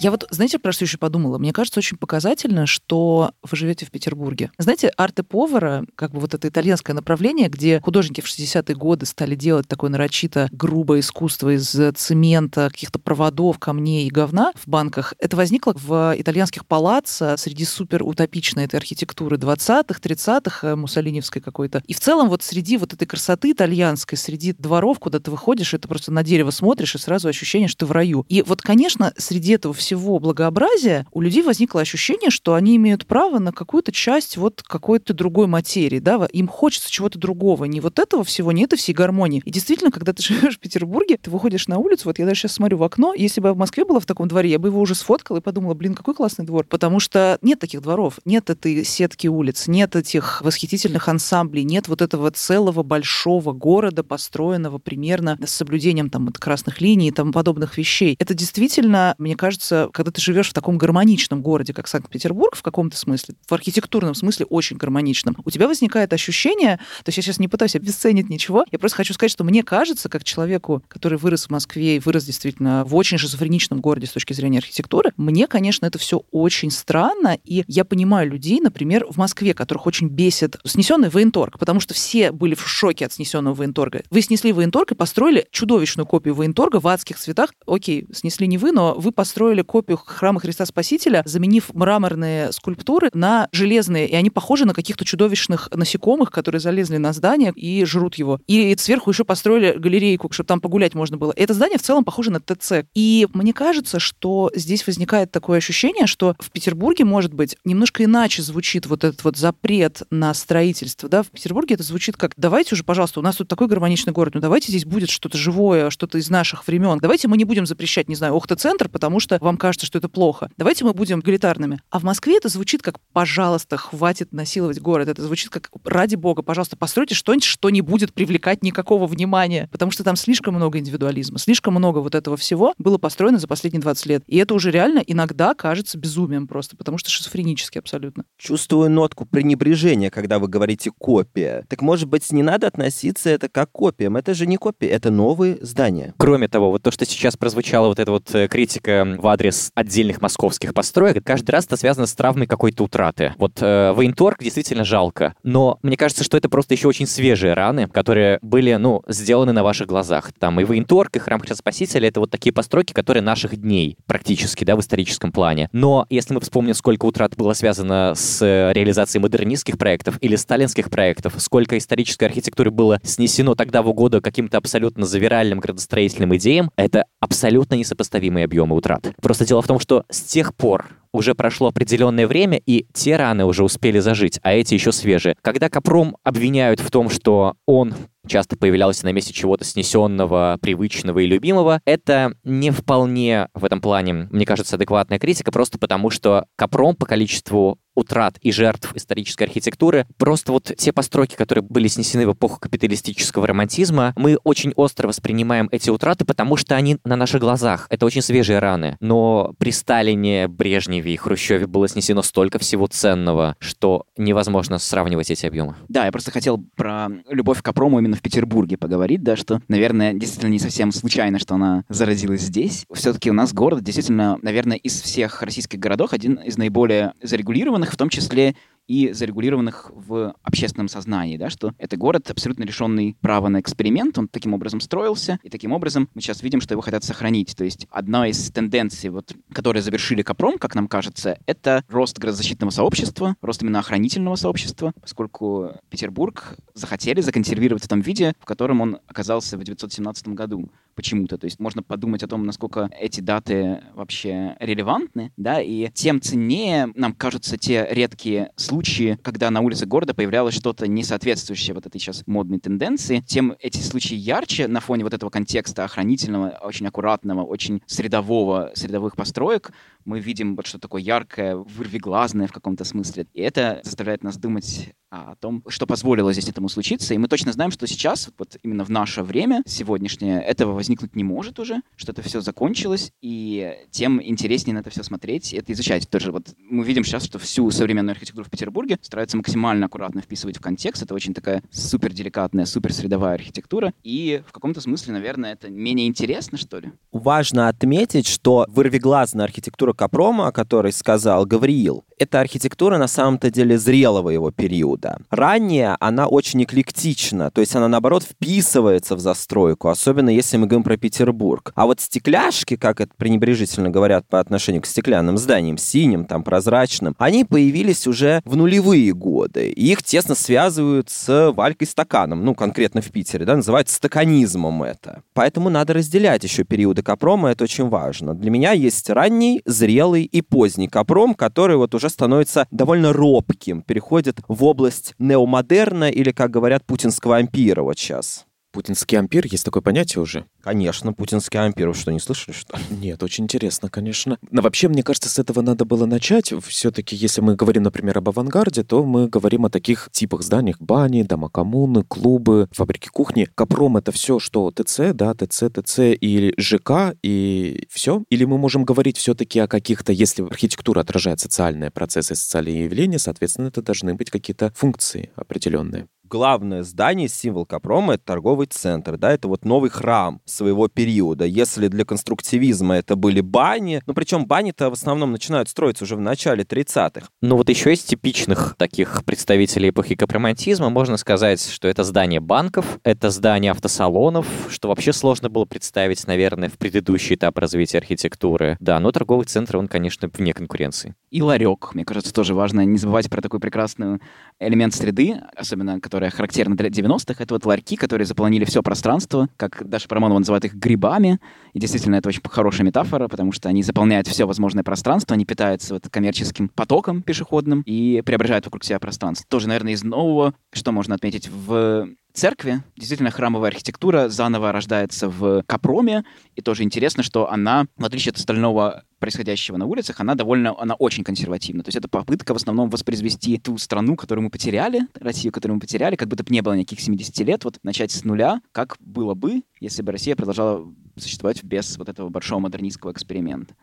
Я вот, знаете, про что еще подумала? Мне кажется, очень показательно, что вы живете в Петербурге. Знаете, арты повара, как бы вот это итальянское направление, где художники в 60-е годы стали делать такое нарочито грубое искусство из цемента, каких-то проводов, камней и говна в банках, это возникло в итальянских палаццо среди супер утопичной этой архитектуры 20-х, 30-х, э, муссолиневской какой-то. И в целом вот среди вот этой красоты итальянской, среди дворов, куда ты выходишь, это просто на дерево смотришь, и сразу ощущение, что ты в раю. И вот, конечно, среди этого всего всего благообразия у людей возникло ощущение, что они имеют право на какую-то часть вот какой-то другой материи, да, им хочется чего-то другого, не вот этого всего, не этой всей гармонии. И действительно, когда ты *laughs* живешь в Петербурге, ты выходишь на улицу, вот я даже сейчас смотрю в окно, если бы я в Москве была в таком дворе, я бы его уже сфоткала и подумала, блин, какой классный двор, потому что нет таких дворов, нет этой сетки улиц, нет этих восхитительных ансамблей, нет вот этого целого большого города, построенного примерно с соблюдением там красных линий и тому подобных вещей. Это действительно, мне кажется, когда ты живешь в таком гармоничном городе, как Санкт-Петербург, в каком-то смысле, в архитектурном смысле очень гармоничном, у тебя возникает ощущение, то есть я сейчас не пытаюсь обесценить ничего, я просто хочу сказать, что мне кажется, как человеку, который вырос в Москве и вырос действительно в очень шизофреничном городе с точки зрения архитектуры, мне, конечно, это все очень странно, и я понимаю людей, например, в Москве, которых очень бесит снесенный военторг, потому что все были в шоке от снесенного военторга. Вы снесли военторг и построили чудовищную копию военторга в адских цветах. Окей, снесли не вы, но вы построили копию храма Христа Спасителя, заменив мраморные скульптуры на железные, и они похожи на каких-то чудовищных насекомых, которые залезли на здание и жрут его. И сверху еще построили галерейку, чтобы там погулять можно было. Это здание в целом похоже на ТЦ. И мне кажется, что здесь возникает такое ощущение, что в Петербурге, может быть, немножко иначе звучит вот этот вот запрет на строительство. Да? В Петербурге это звучит как «давайте уже, пожалуйста, у нас тут такой гармоничный город, ну давайте здесь будет что-то живое, что-то из наших времен. Давайте мы не будем запрещать, не знаю, Охта-центр, потому что вам кажется, что это плохо. Давайте мы будем эгалитарными. А в Москве это звучит как «пожалуйста, хватит насиловать город». Это звучит как «ради бога, пожалуйста, постройте что-нибудь, что не будет привлекать никакого внимания». Потому что там слишком много индивидуализма, слишком много вот этого всего было построено за последние 20 лет. И это уже реально иногда кажется безумием просто, потому что шизофренически абсолютно. Чувствую нотку пренебрежения, когда вы говорите «копия». Так, может быть, не надо относиться это как к копиям? Это же не копия, это новые здания. Кроме того, вот то, что сейчас прозвучала вот эта вот э, критика в адрес отдельных московских построек, каждый раз это связано с травмой какой-то утраты. Вот э, военторг действительно жалко, но мне кажется, что это просто еще очень свежие раны, которые были, ну, сделаны на ваших глазах. Там и военторг, и храм Христа Спасителя — это вот такие постройки, которые наших дней практически, да, в историческом плане. Но если мы вспомним, сколько утрат было связано с э, реализацией модернистских проектов или сталинских проектов, сколько исторической архитектуры было снесено тогда в угоду каким-то абсолютно завиральным градостроительным идеям, это абсолютно несопоставимые объемы утрат. Просто дело в том, что с тех пор уже прошло определенное время, и те раны уже успели зажить, а эти еще свежие. Когда Капром обвиняют в том, что он часто появлялся на месте чего-то снесенного, привычного и любимого, это не вполне в этом плане, мне кажется, адекватная критика, просто потому что Капром по количеству утрат и жертв исторической архитектуры. Просто вот те постройки, которые были снесены в эпоху капиталистического романтизма, мы очень остро воспринимаем эти утраты, потому что они на наших глазах. Это очень свежие раны. Но при Сталине, Брежневе и Хрущеве было снесено столько всего ценного, что невозможно сравнивать эти объемы. Да, я просто хотел про любовь к Капрому именно в Петербурге поговорить, да, что, наверное, действительно не совсем случайно, что она заразилась здесь. Все-таки у нас город действительно, наверное, из всех российских городов один из наиболее зарегулированных, в том числе и зарегулированных в общественном сознании, да, что это город абсолютно лишенный права на эксперимент, он таким образом строился, и таким образом мы сейчас видим, что его хотят сохранить. То есть одна из тенденций, вот, которые завершили Капром, как нам кажется, это рост градозащитного сообщества, рост именно охранительного сообщества, поскольку Петербург захотели законсервировать в том виде, в котором он оказался в 1917 году почему-то. То есть можно подумать о том, насколько эти даты вообще релевантны, да, и тем ценнее нам кажутся те редкие случаи, когда на улице города появлялось что-то не соответствующее вот этой сейчас модной тенденции, тем эти случаи ярче на фоне вот этого контекста охранительного, очень аккуратного, очень средового, средовых построек, мы видим вот что такое яркое, вырвиглазное в каком-то смысле. И это заставляет нас думать о том, что позволило здесь этому случиться. И мы точно знаем, что сейчас, вот именно в наше время сегодняшнее, этого возникнуть не может уже, что это все закончилось, и тем интереснее на это все смотреть это изучать. Тоже вот мы видим сейчас, что всю современную архитектуру в Петербурге стараются максимально аккуратно вписывать в контекст. Это очень такая супер деликатная, супер средовая архитектура. И в каком-то смысле, наверное, это менее интересно, что ли. Важно отметить, что вырвиглазная архитектура Капрома, о которой сказал Гавриил, это архитектура на самом-то деле зрелого его периода. Ранее она очень эклектична, то есть она, наоборот, вписывается в застройку, особенно если мы говорим про Петербург. А вот стекляшки, как это пренебрежительно говорят по отношению к стеклянным зданиям, синим, там, прозрачным, они появились уже в нулевые годы. И их тесно связывают с Валькой Стаканом, ну, конкретно в Питере, да, называют стаканизмом это. Поэтому надо разделять еще периоды Капрома, это очень важно. Для меня есть ранний, зрелый и поздний Капром, который вот уже становится довольно робким, переходит в область неомодерна или, как говорят, путинского ампира вот сейчас. Путинский ампир, есть такое понятие уже? Конечно, путинский ампир. Вы что, не слышали, что Нет, очень интересно, конечно. Но вообще, мне кажется, с этого надо было начать. Все-таки, если мы говорим, например, об авангарде, то мы говорим о таких типах зданий. Бани, дома коммуны, клубы, фабрики кухни. Капром — это все, что ТЦ, да, ТЦ, ТЦ и ЖК, и все? Или мы можем говорить все-таки о каких-то, если архитектура отражает социальные процессы, социальные явления, соответственно, это должны быть какие-то функции определенные главное здание, символ Капрома — это торговый центр, да, это вот новый храм своего периода. Если для конструктивизма это были бани, ну, причем бани-то в основном начинают строиться уже в начале 30-х. Ну, вот еще из типичных таких представителей эпохи капромантизма можно сказать, что это здание банков, это здание автосалонов, что вообще сложно было представить, наверное, в предыдущий этап развития архитектуры. Да, но торговый центр, он, конечно, вне конкуренции. И ларек, мне кажется, тоже важно не забывать про такой прекрасный элемент среды, особенно который которая характерна для 90-х, это вот ларьки, которые заполонили все пространство, как Даша Парамонова называет их грибами. И действительно, это очень хорошая метафора, потому что они заполняют все возможное пространство, они питаются вот коммерческим потоком пешеходным и преображают вокруг себя пространство. Тоже, наверное, из нового, что можно отметить в церкви. Действительно, храмовая архитектура заново рождается в Капроме. И тоже интересно, что она, в отличие от остального происходящего на улицах, она довольно, она очень консервативна. То есть это попытка в основном воспроизвести ту страну, которую мы потеряли, Россию, которую мы потеряли, как будто бы не было никаких 70 лет, вот начать с нуля, как было бы, если бы Россия продолжала существовать без вот этого большого модернистского эксперимента.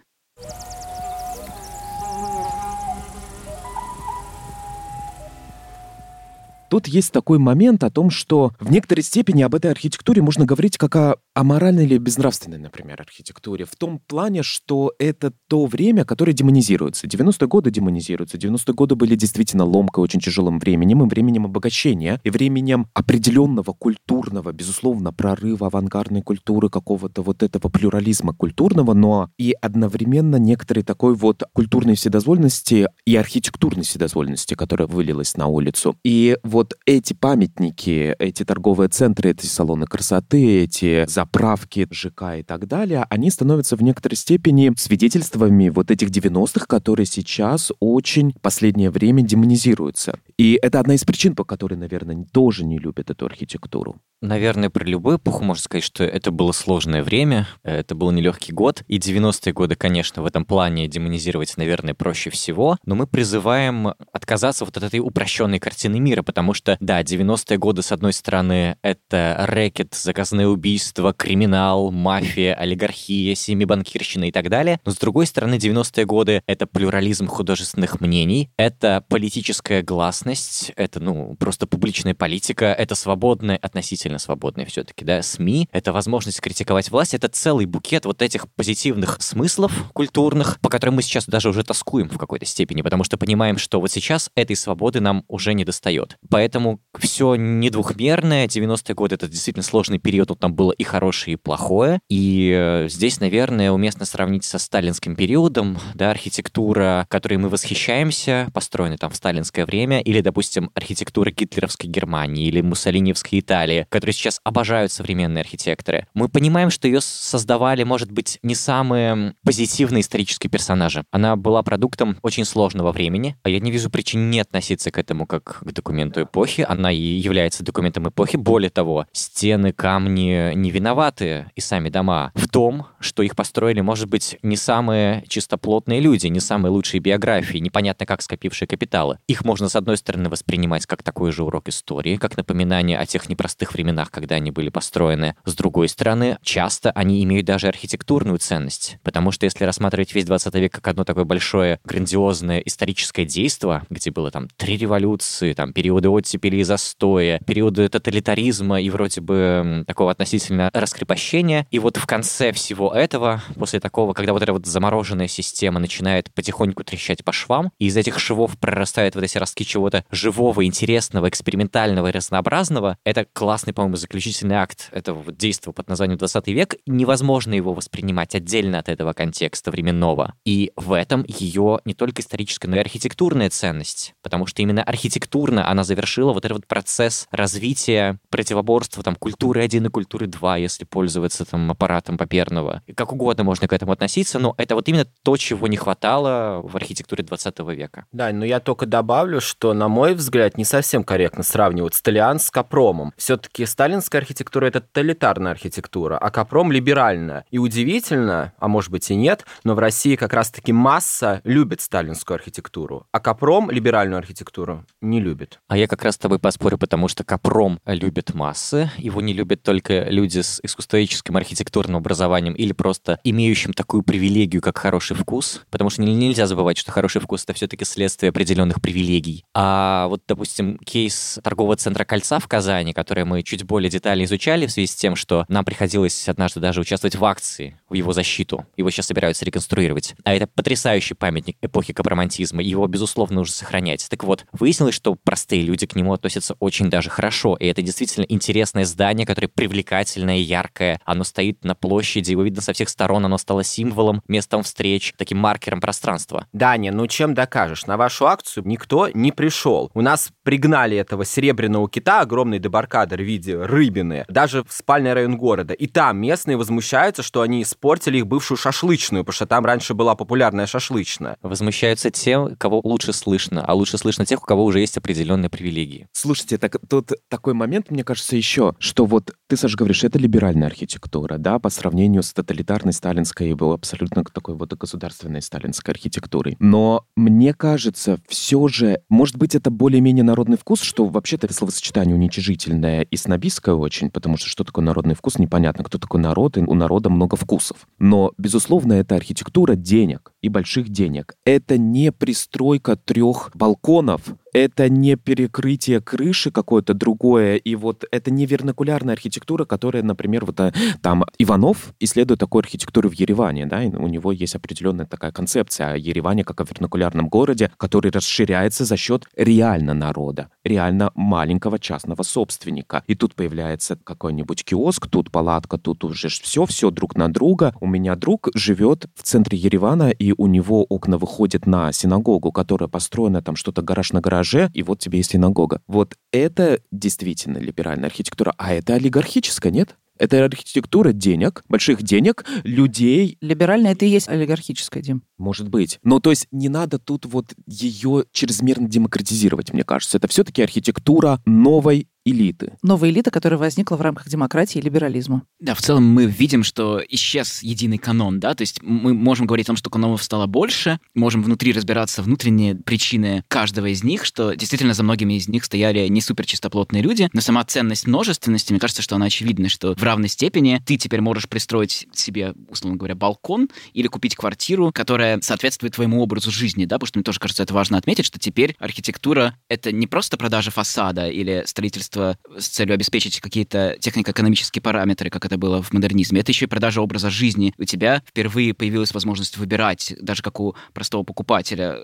Тут есть такой момент о том, что в некоторой степени об этой архитектуре можно говорить как о, о моральной или безнравственной, например, архитектуре. В том плане, что это то время, которое демонизируется. 90-е годы демонизируются. 90-е годы были действительно ломкой, очень тяжелым временем, и временем обогащения, и временем определенного культурного, безусловно, прорыва авангардной культуры, какого-то вот этого плюрализма культурного, но и одновременно некоторой такой вот культурной вседозволенности и архитектурной вседозволенности, которая вылилась на улицу. И вот вот эти памятники, эти торговые центры, эти салоны красоты, эти заправки ЖК и так далее, они становятся в некоторой степени свидетельствами вот этих 90-х, которые сейчас очень в последнее время демонизируются. И это одна из причин, по которой, наверное, тоже не любят эту архитектуру. Наверное, про любую эпоху можно сказать, что это было сложное время, это был нелегкий год, и 90-е годы, конечно, в этом плане демонизировать, наверное, проще всего, но мы призываем отказаться вот от этой упрощенной картины мира, потому что, да, 90-е годы, с одной стороны, это рэкет, заказное убийство, криминал, мафия, олигархия, семибанкирщина и так далее, но с другой стороны, 90-е годы — это плюрализм художественных мнений, это политическая гласность, это, ну, просто публичная политика, это свободное относительно относительно свободные все-таки, да. СМИ — это возможность критиковать власть, это целый букет вот этих позитивных смыслов культурных, по которым мы сейчас даже уже тоскуем в какой-то степени, потому что понимаем, что вот сейчас этой свободы нам уже не достает. Поэтому все не двухмерное. 90-е годы — это действительно сложный период, вот там было и хорошее, и плохое. И э, здесь, наверное, уместно сравнить со сталинским периодом, да, архитектура, которой мы восхищаемся, построена там в сталинское время, или, допустим, архитектура гитлеровской Германии или муссолиниевской Италии, которые сейчас обожают современные архитекторы. Мы понимаем, что ее создавали, может быть, не самые позитивные исторические персонажи. Она была продуктом очень сложного времени, а я не вижу причин не относиться к этому как к документу эпохи. Она и является документом эпохи. Более того, стены, камни не виноваты и сами дома в том, что их построили, может быть, не самые чистоплотные люди, не самые лучшие биографии, непонятно как скопившие капиталы. Их можно, с одной стороны, воспринимать как такой же урок истории, как напоминание о тех непростых временах, когда они были построены. С другой стороны, часто они имеют даже архитектурную ценность, потому что если рассматривать весь 20 век как одно такое большое, грандиозное историческое действо, где было там три революции, там периоды оттепели и застоя, периоды тоталитаризма и вроде бы такого относительно раскрепощения, и вот в конце всего этого, после такого, когда вот эта вот замороженная система начинает потихоньку трещать по швам, и из этих швов прорастают вот эти ростки чего-то живого, интересного, экспериментального и разнообразного, это классный, по-моему, заключительный акт этого вот действия под названием 20 век. Невозможно его воспринимать отдельно от этого контекста временного. И в этом ее не только историческая, но и архитектурная ценность, потому что именно архитектурно она завершила вот этот вот процесс развития противоборства там культуры 1 и культуры 2, если пользоваться там аппаратом Паперного. Как угодно можно к этому относиться, но это вот именно то, чего не хватало в архитектуре 20 века. Да, но я только добавлю, что, на мой взгляд, не совсем корректно сравнивать Сталиан с Капромом. Все-таки сталинская архитектура — это тоталитарная архитектура, а Капром — либеральная. И удивительно, а может быть и нет, но в России как раз-таки масса любит сталинскую архитектуру, а Капром либеральную архитектуру не любит. А я как раз с тобой поспорю, потому что Капром любит массы, его не любят только люди с искусствоведческим архитектурным образованием или просто имеющим такую привилегию, как хороший вкус, потому что нельзя забывать, что хороший вкус — это все-таки следствие определенных привилегий. А вот, допустим, кейс торгового центра «Кольца» в Казани, который мы чуть более детально изучали в связи с тем, что нам приходилось однажды даже участвовать в акции в его защиту. Его сейчас собираются реконструировать. А это потрясающий памятник эпохи капромантизма. Его, безусловно, нужно сохранять. Так вот, выяснилось, что простые люди к нему относятся очень даже хорошо. И это действительно интересное здание, которое привлекательное, яркое. Оно стоит на площади, его видно со всех сторон. Оно стало символом, местом встреч, таким маркером пространства. Даня, ну чем докажешь? На вашу акцию никто не пришел. У нас пригнали этого серебряного кита, огромный дебаркадер в виде рыбины, даже в спальный район города. И там местные возмущаются, что они испортили их бывшую шашлычную, потому что там раньше была популярная шашлычная. Возмущаются те, кого лучше слышно, а лучше слышно тех, у кого уже есть определенные привилегии. Слушайте, так тут такой момент, мне кажется, еще, что вот ты, Саша, говоришь, это либеральная архитектура, да, по сравнению с тоталитарной сталинской, был абсолютно такой вот государственной сталинской архитектурой. Но мне кажется, все же, может быть, это более-менее народный вкус, что вообще-то это словосочетание уничижительное и снобистское очень, потому что что такое народный вкус, непонятно, кто такой народ, и у народа много вкусов. Но, безусловно, это архитектура денег и больших денег. Это не пристройка трех балконов это не перекрытие крыши какое-то другое, и вот это не вернокулярная архитектура, которая, например, вот э, там Иванов исследует такую архитектуру в Ереване, да, и у него есть определенная такая концепция о Ереване как о вернокулярном городе, который расширяется за счет реально народа, реально маленького частного собственника. И тут появляется какой-нибудь киоск, тут палатка, тут уже все, все друг на друга. У меня друг живет в центре Еревана, и у него окна выходят на синагогу, которая построена там что-то гараж на гараж гараже, и вот тебе и синагога. Вот это действительно либеральная архитектура, а это олигархическая, нет? Это архитектура денег, больших денег, людей. Либеральная это и есть олигархическая, Дим. Может быть. Но то есть не надо тут вот ее чрезмерно демократизировать, мне кажется. Это все-таки архитектура новой элиты. Новая элита, которая возникла в рамках демократии и либерализма. Да, в целом мы видим, что исчез единый канон, да, то есть мы можем говорить о том, что канонов стало больше, можем внутри разбираться внутренние причины каждого из них, что действительно за многими из них стояли не супер чистоплотные люди, но сама ценность множественности, мне кажется, что она очевидна, что в равной степени ты теперь можешь пристроить себе, условно говоря, балкон или купить квартиру, которая соответствует твоему образу жизни, да, потому что мне тоже кажется, это важно отметить, что теперь архитектура — это не просто продажа фасада или строительство пространство с целью обеспечить какие-то технико-экономические параметры, как это было в модернизме. Это еще и продажа образа жизни. У тебя впервые появилась возможность выбирать, даже как у простого покупателя,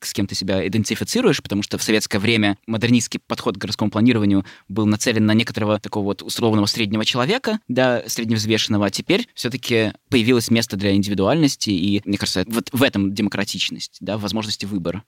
с кем ты себя идентифицируешь, потому что в советское время модернистский подход к городскому планированию был нацелен на некоторого такого вот условного среднего человека, да, средневзвешенного, а теперь все-таки появилось место для индивидуальности, и, мне кажется, вот в этом демократичность, да, возможности выбора.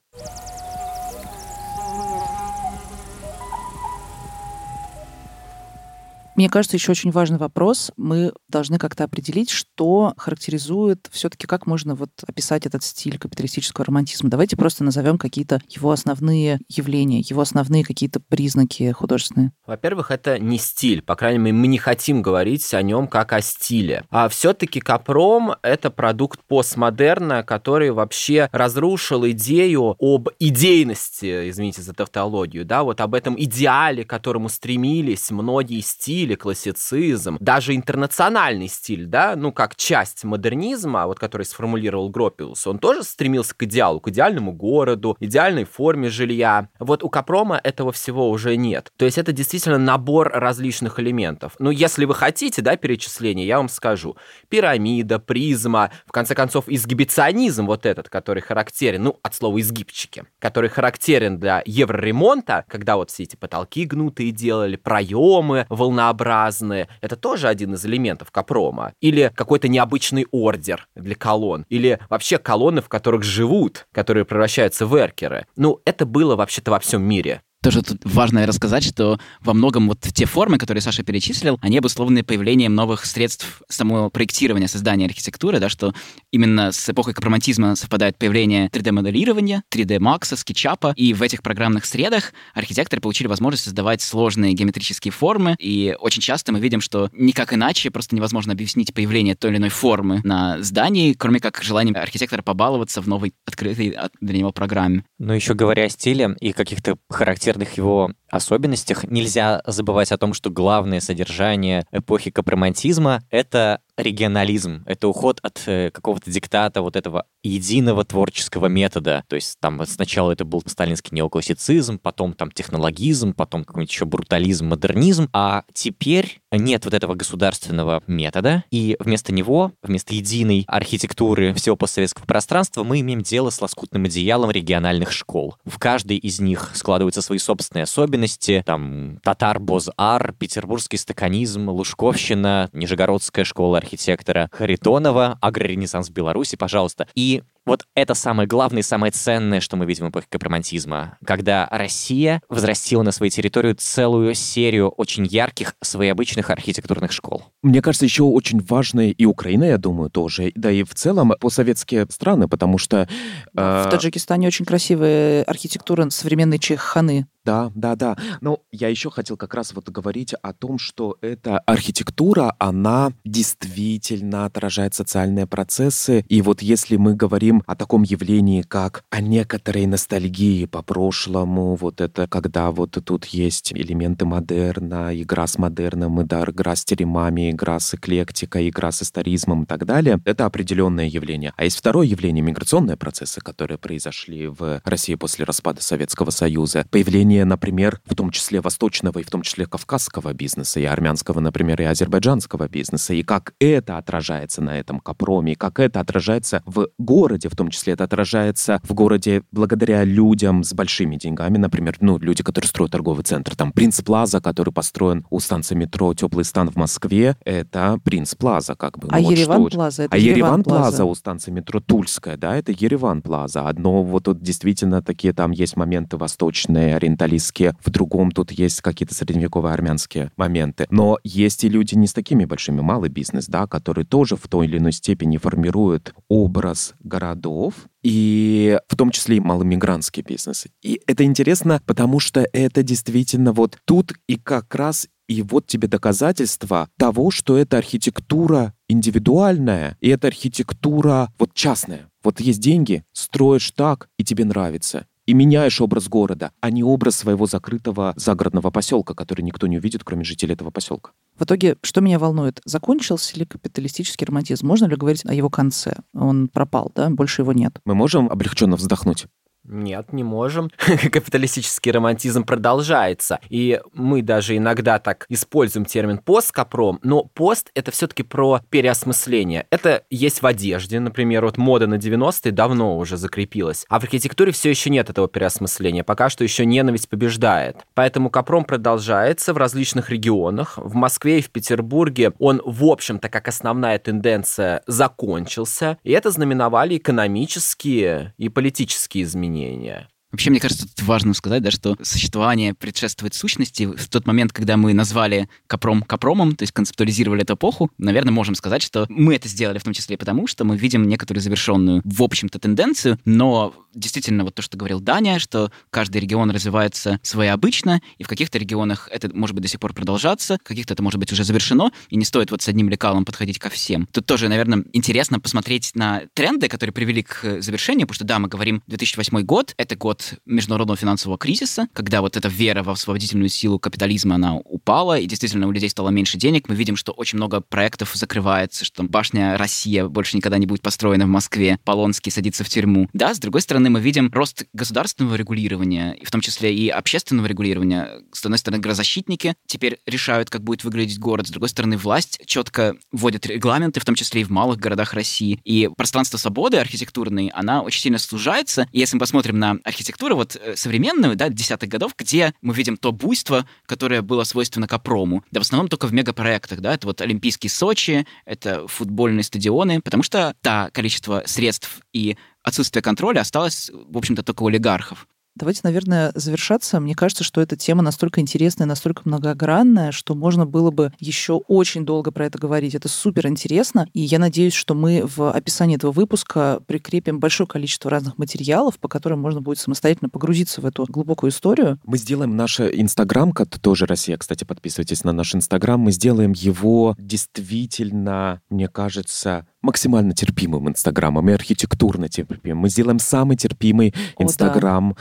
Мне кажется, еще очень важный вопрос. Мы должны как-то определить, что характеризует все-таки, как можно вот описать этот стиль капиталистического романтизма. Давайте просто назовем какие-то его основные явления, его основные какие-то признаки художественные. Во-первых, это не стиль. По крайней мере, мы не хотим говорить о нем как о стиле. А все-таки Капром — это продукт постмодерна, который вообще разрушил идею об идейности, извините за тавтологию, да, вот об этом идеале, к которому стремились многие стили, стиль, классицизм, даже интернациональный стиль, да, ну, как часть модернизма, вот который сформулировал Гропиус, он тоже стремился к идеалу, к идеальному городу, идеальной форме жилья. Вот у Капрома этого всего уже нет. То есть это действительно набор различных элементов. Ну, если вы хотите, да, перечисление, я вам скажу. Пирамида, призма, в конце концов, изгибиционизм вот этот, который характерен, ну, от слова изгибчики, который характерен для евроремонта, когда вот все эти потолки гнутые делали, проемы волнообразные, разнообразные. Это тоже один из элементов капрома. Или какой-то необычный ордер для колонн. Или вообще колонны, в которых живут, которые превращаются в эркеры. Ну, это было вообще-то во всем мире. Тоже тут важно рассказать, что во многом вот те формы, которые Саша перечислил, они обусловлены появлением новых средств самого проектирования, создания архитектуры, да, что именно с эпохой капромантизма совпадает появление 3D-моделирования, 3D Max, скетчапа, и в этих программных средах архитекторы получили возможность создавать сложные геометрические формы, и очень часто мы видим, что никак иначе просто невозможно объяснить появление той или иной формы на здании, кроме как желанием архитектора побаловаться в новой открытой для него программе. Но еще говоря о стиле и каких-то характерных характерных его особенностях нельзя забывать о том, что главное содержание эпохи капромантизма — это регионализм, это уход от э, какого-то диктата вот этого единого творческого метода. То есть там сначала это был сталинский неоклассицизм, потом там технологизм, потом какой-нибудь еще брутализм, модернизм, а теперь нет вот этого государственного метода, и вместо него, вместо единой архитектуры всего постсоветского пространства мы имеем дело с лоскутным одеялом региональных школ. В каждой из них складываются свои собственные особенности, там татар Боз-Ар, петербургский стаканизм, Лужковщина, Нижегородская школа архитектора Харитонова, агроренессанс Беларуси, пожалуйста. И вот это самое главное и самое ценное, что мы видим в эпохе капромантизма, когда Россия возрастила на своей территории целую серию очень ярких, своеобычных архитектурных школ. Мне кажется, еще очень важной и Украина, я думаю, тоже, да и в целом постсоветские страны, потому что... Э... В Таджикистане очень красивая архитектура современной Чеханы. Да, да, да. Но я еще хотел как раз вот говорить о том, что эта архитектура, она действительно отражает социальные процессы. И вот если мы говорим о таком явлении, как о некоторой ностальгии по прошлому, вот это когда вот тут есть элементы модерна, игра с модерном, да, игра с теремами, игра с эклектикой, игра с историзмом и так далее, это определенное явление. А есть второе явление, миграционные процессы, которые произошли в России после распада Советского Союза. Появление например, в том числе восточного и в том числе кавказского бизнеса, и армянского, например, и азербайджанского бизнеса, и как это отражается на этом Капроме, и как это отражается в городе, в том числе это отражается в городе благодаря людям с большими деньгами, например, ну, люди, которые строят торговый центр, там Принц Плаза, который построен у станции метро Теплый стан в Москве, это Принц Плаза, как бы. А ну, Ереван вот Плаза, это А Ереван Плаза у станции метро Тульская, да, это Ереван Плаза. Одно вот тут действительно такие там есть моменты восточные, ориентальные, капиталистские, в другом тут есть какие-то средневековые армянские моменты. Но есть и люди не с такими большими, малый бизнес, да, который тоже в той или иной степени формирует образ городов, и в том числе и маломигрантский бизнес. И это интересно, потому что это действительно вот тут и как раз и вот тебе доказательство того, что это архитектура индивидуальная, и это архитектура вот частная. Вот есть деньги, строишь так, и тебе нравится и меняешь образ города, а не образ своего закрытого загородного поселка, который никто не увидит, кроме жителей этого поселка. В итоге, что меня волнует, закончился ли капиталистический романтизм? Можно ли говорить о его конце? Он пропал, да? Больше его нет. Мы можем облегченно вздохнуть? Нет, не можем. *laughs* Капиталистический романтизм продолжается. И мы даже иногда так используем термин посткапром, но пост — это все-таки про переосмысление. Это есть в одежде, например, вот мода на 90-е давно уже закрепилась. А в архитектуре все еще нет этого переосмысления. Пока что еще ненависть побеждает. Поэтому капром продолжается в различных регионах. В Москве и в Петербурге он, в общем-то, как основная тенденция, закончился. И это знаменовали экономические и политические изменения изменения. Вообще, мне кажется, тут важно сказать, да, что существование предшествует сущности. В тот момент, когда мы назвали Капром Капромом, то есть концептуализировали эту эпоху, наверное, можем сказать, что мы это сделали в том числе потому, что мы видим некоторую завершенную, в общем-то, тенденцию, но действительно вот то, что говорил Даня, что каждый регион развивается своеобычно, и в каких-то регионах это может быть до сих пор продолжаться, в каких-то это может быть уже завершено, и не стоит вот с одним лекалом подходить ко всем. Тут тоже, наверное, интересно посмотреть на тренды, которые привели к завершению, потому что, да, мы говорим 2008 год, это год международного финансового кризиса, когда вот эта вера в освободительную силу капитализма, она упала, и действительно у людей стало меньше денег. Мы видим, что очень много проектов закрывается, что башня Россия больше никогда не будет построена в Москве, Полонский садится в тюрьму. Да, с другой стороны, мы видим рост государственного регулирования, и в том числе и общественного регулирования. С одной стороны, грозащитники теперь решают, как будет выглядеть город. С другой стороны, власть четко вводит регламенты, в том числе и в малых городах России. И пространство свободы архитектурной, она очень сильно сужается. И если мы посмотрим на архитектуру вот э, современную, да, десятых годов, где мы видим то буйство, которое было свойственно Капрому. Да, в основном только в мегапроектах, да, это вот Олимпийский Сочи, это футбольные стадионы, потому что та количество средств и отсутствие контроля осталось, в общем-то, только у олигархов. Давайте, наверное, завершаться. Мне кажется, что эта тема настолько интересная, настолько многогранная, что можно было бы еще очень долго про это говорить. Это супер интересно. И я надеюсь, что мы в описании этого выпуска прикрепим большое количество разных материалов, по которым можно будет самостоятельно погрузиться в эту глубокую историю. Мы сделаем наш Инстаграм, тоже Россия, кстати, подписывайтесь на наш Инстаграм. Мы сделаем его действительно, мне кажется, максимально терпимым Инстаграмом и архитектурно терпимым. Мы сделаем самый терпимый Инстаграм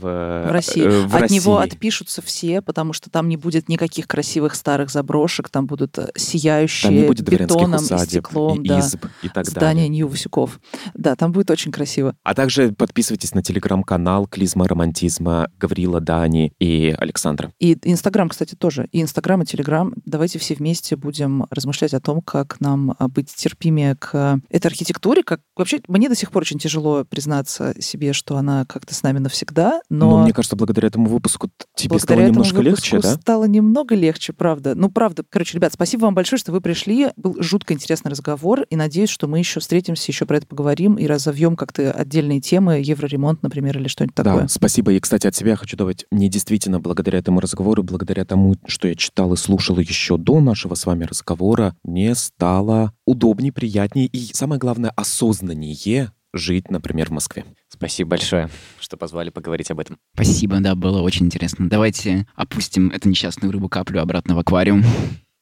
в, в России. Э, в От России. него отпишутся все, потому что там не будет никаких красивых старых заброшек, там будут э, сияющие там не будет бетоном усадеб, и стеклом, и, да, изб, и так здания далее. Нью-Васюков. Да, там будет очень красиво. А также подписывайтесь на телеграм-канал Клизма Романтизма Гаврила Дани и Александра. И Инстаграм, кстати, тоже. И Инстаграм, и Телеграм. Давайте все вместе будем размышлять о том, как нам а, быть терпимее к этой архитектуре. Как... Вообще, мне до сих пор очень тяжело признаться себе, что она как-то с нами навсегда, но... но мне кажется, благодаря этому выпуску тебе благодаря стало немножко легче, да? стало немного легче, правда. Ну, правда. Короче, ребят, спасибо вам большое, что вы пришли. Был жутко интересный разговор, и надеюсь, что мы еще встретимся, еще про это поговорим и разовьем как-то отдельные темы, евроремонт, например, или что-нибудь такое. Да, спасибо. И, кстати, от себя хочу добавить, мне действительно благодаря этому разговору, благодаря тому, что я читал и слушал еще до нашего с вами разговора, мне стало удобнее, приятнее и, самое главное, осознаннее жить, например, в Москве. Спасибо большое, что позвали поговорить об этом. Спасибо, да, было очень интересно. Давайте опустим эту несчастную рыбу-каплю обратно в аквариум.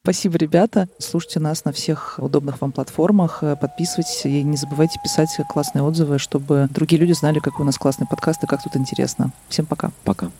Спасибо, ребята. Слушайте нас на всех удобных вам платформах. Подписывайтесь и не забывайте писать классные отзывы, чтобы другие люди знали, какой у нас классный подкаст и как тут интересно. Всем пока. Пока.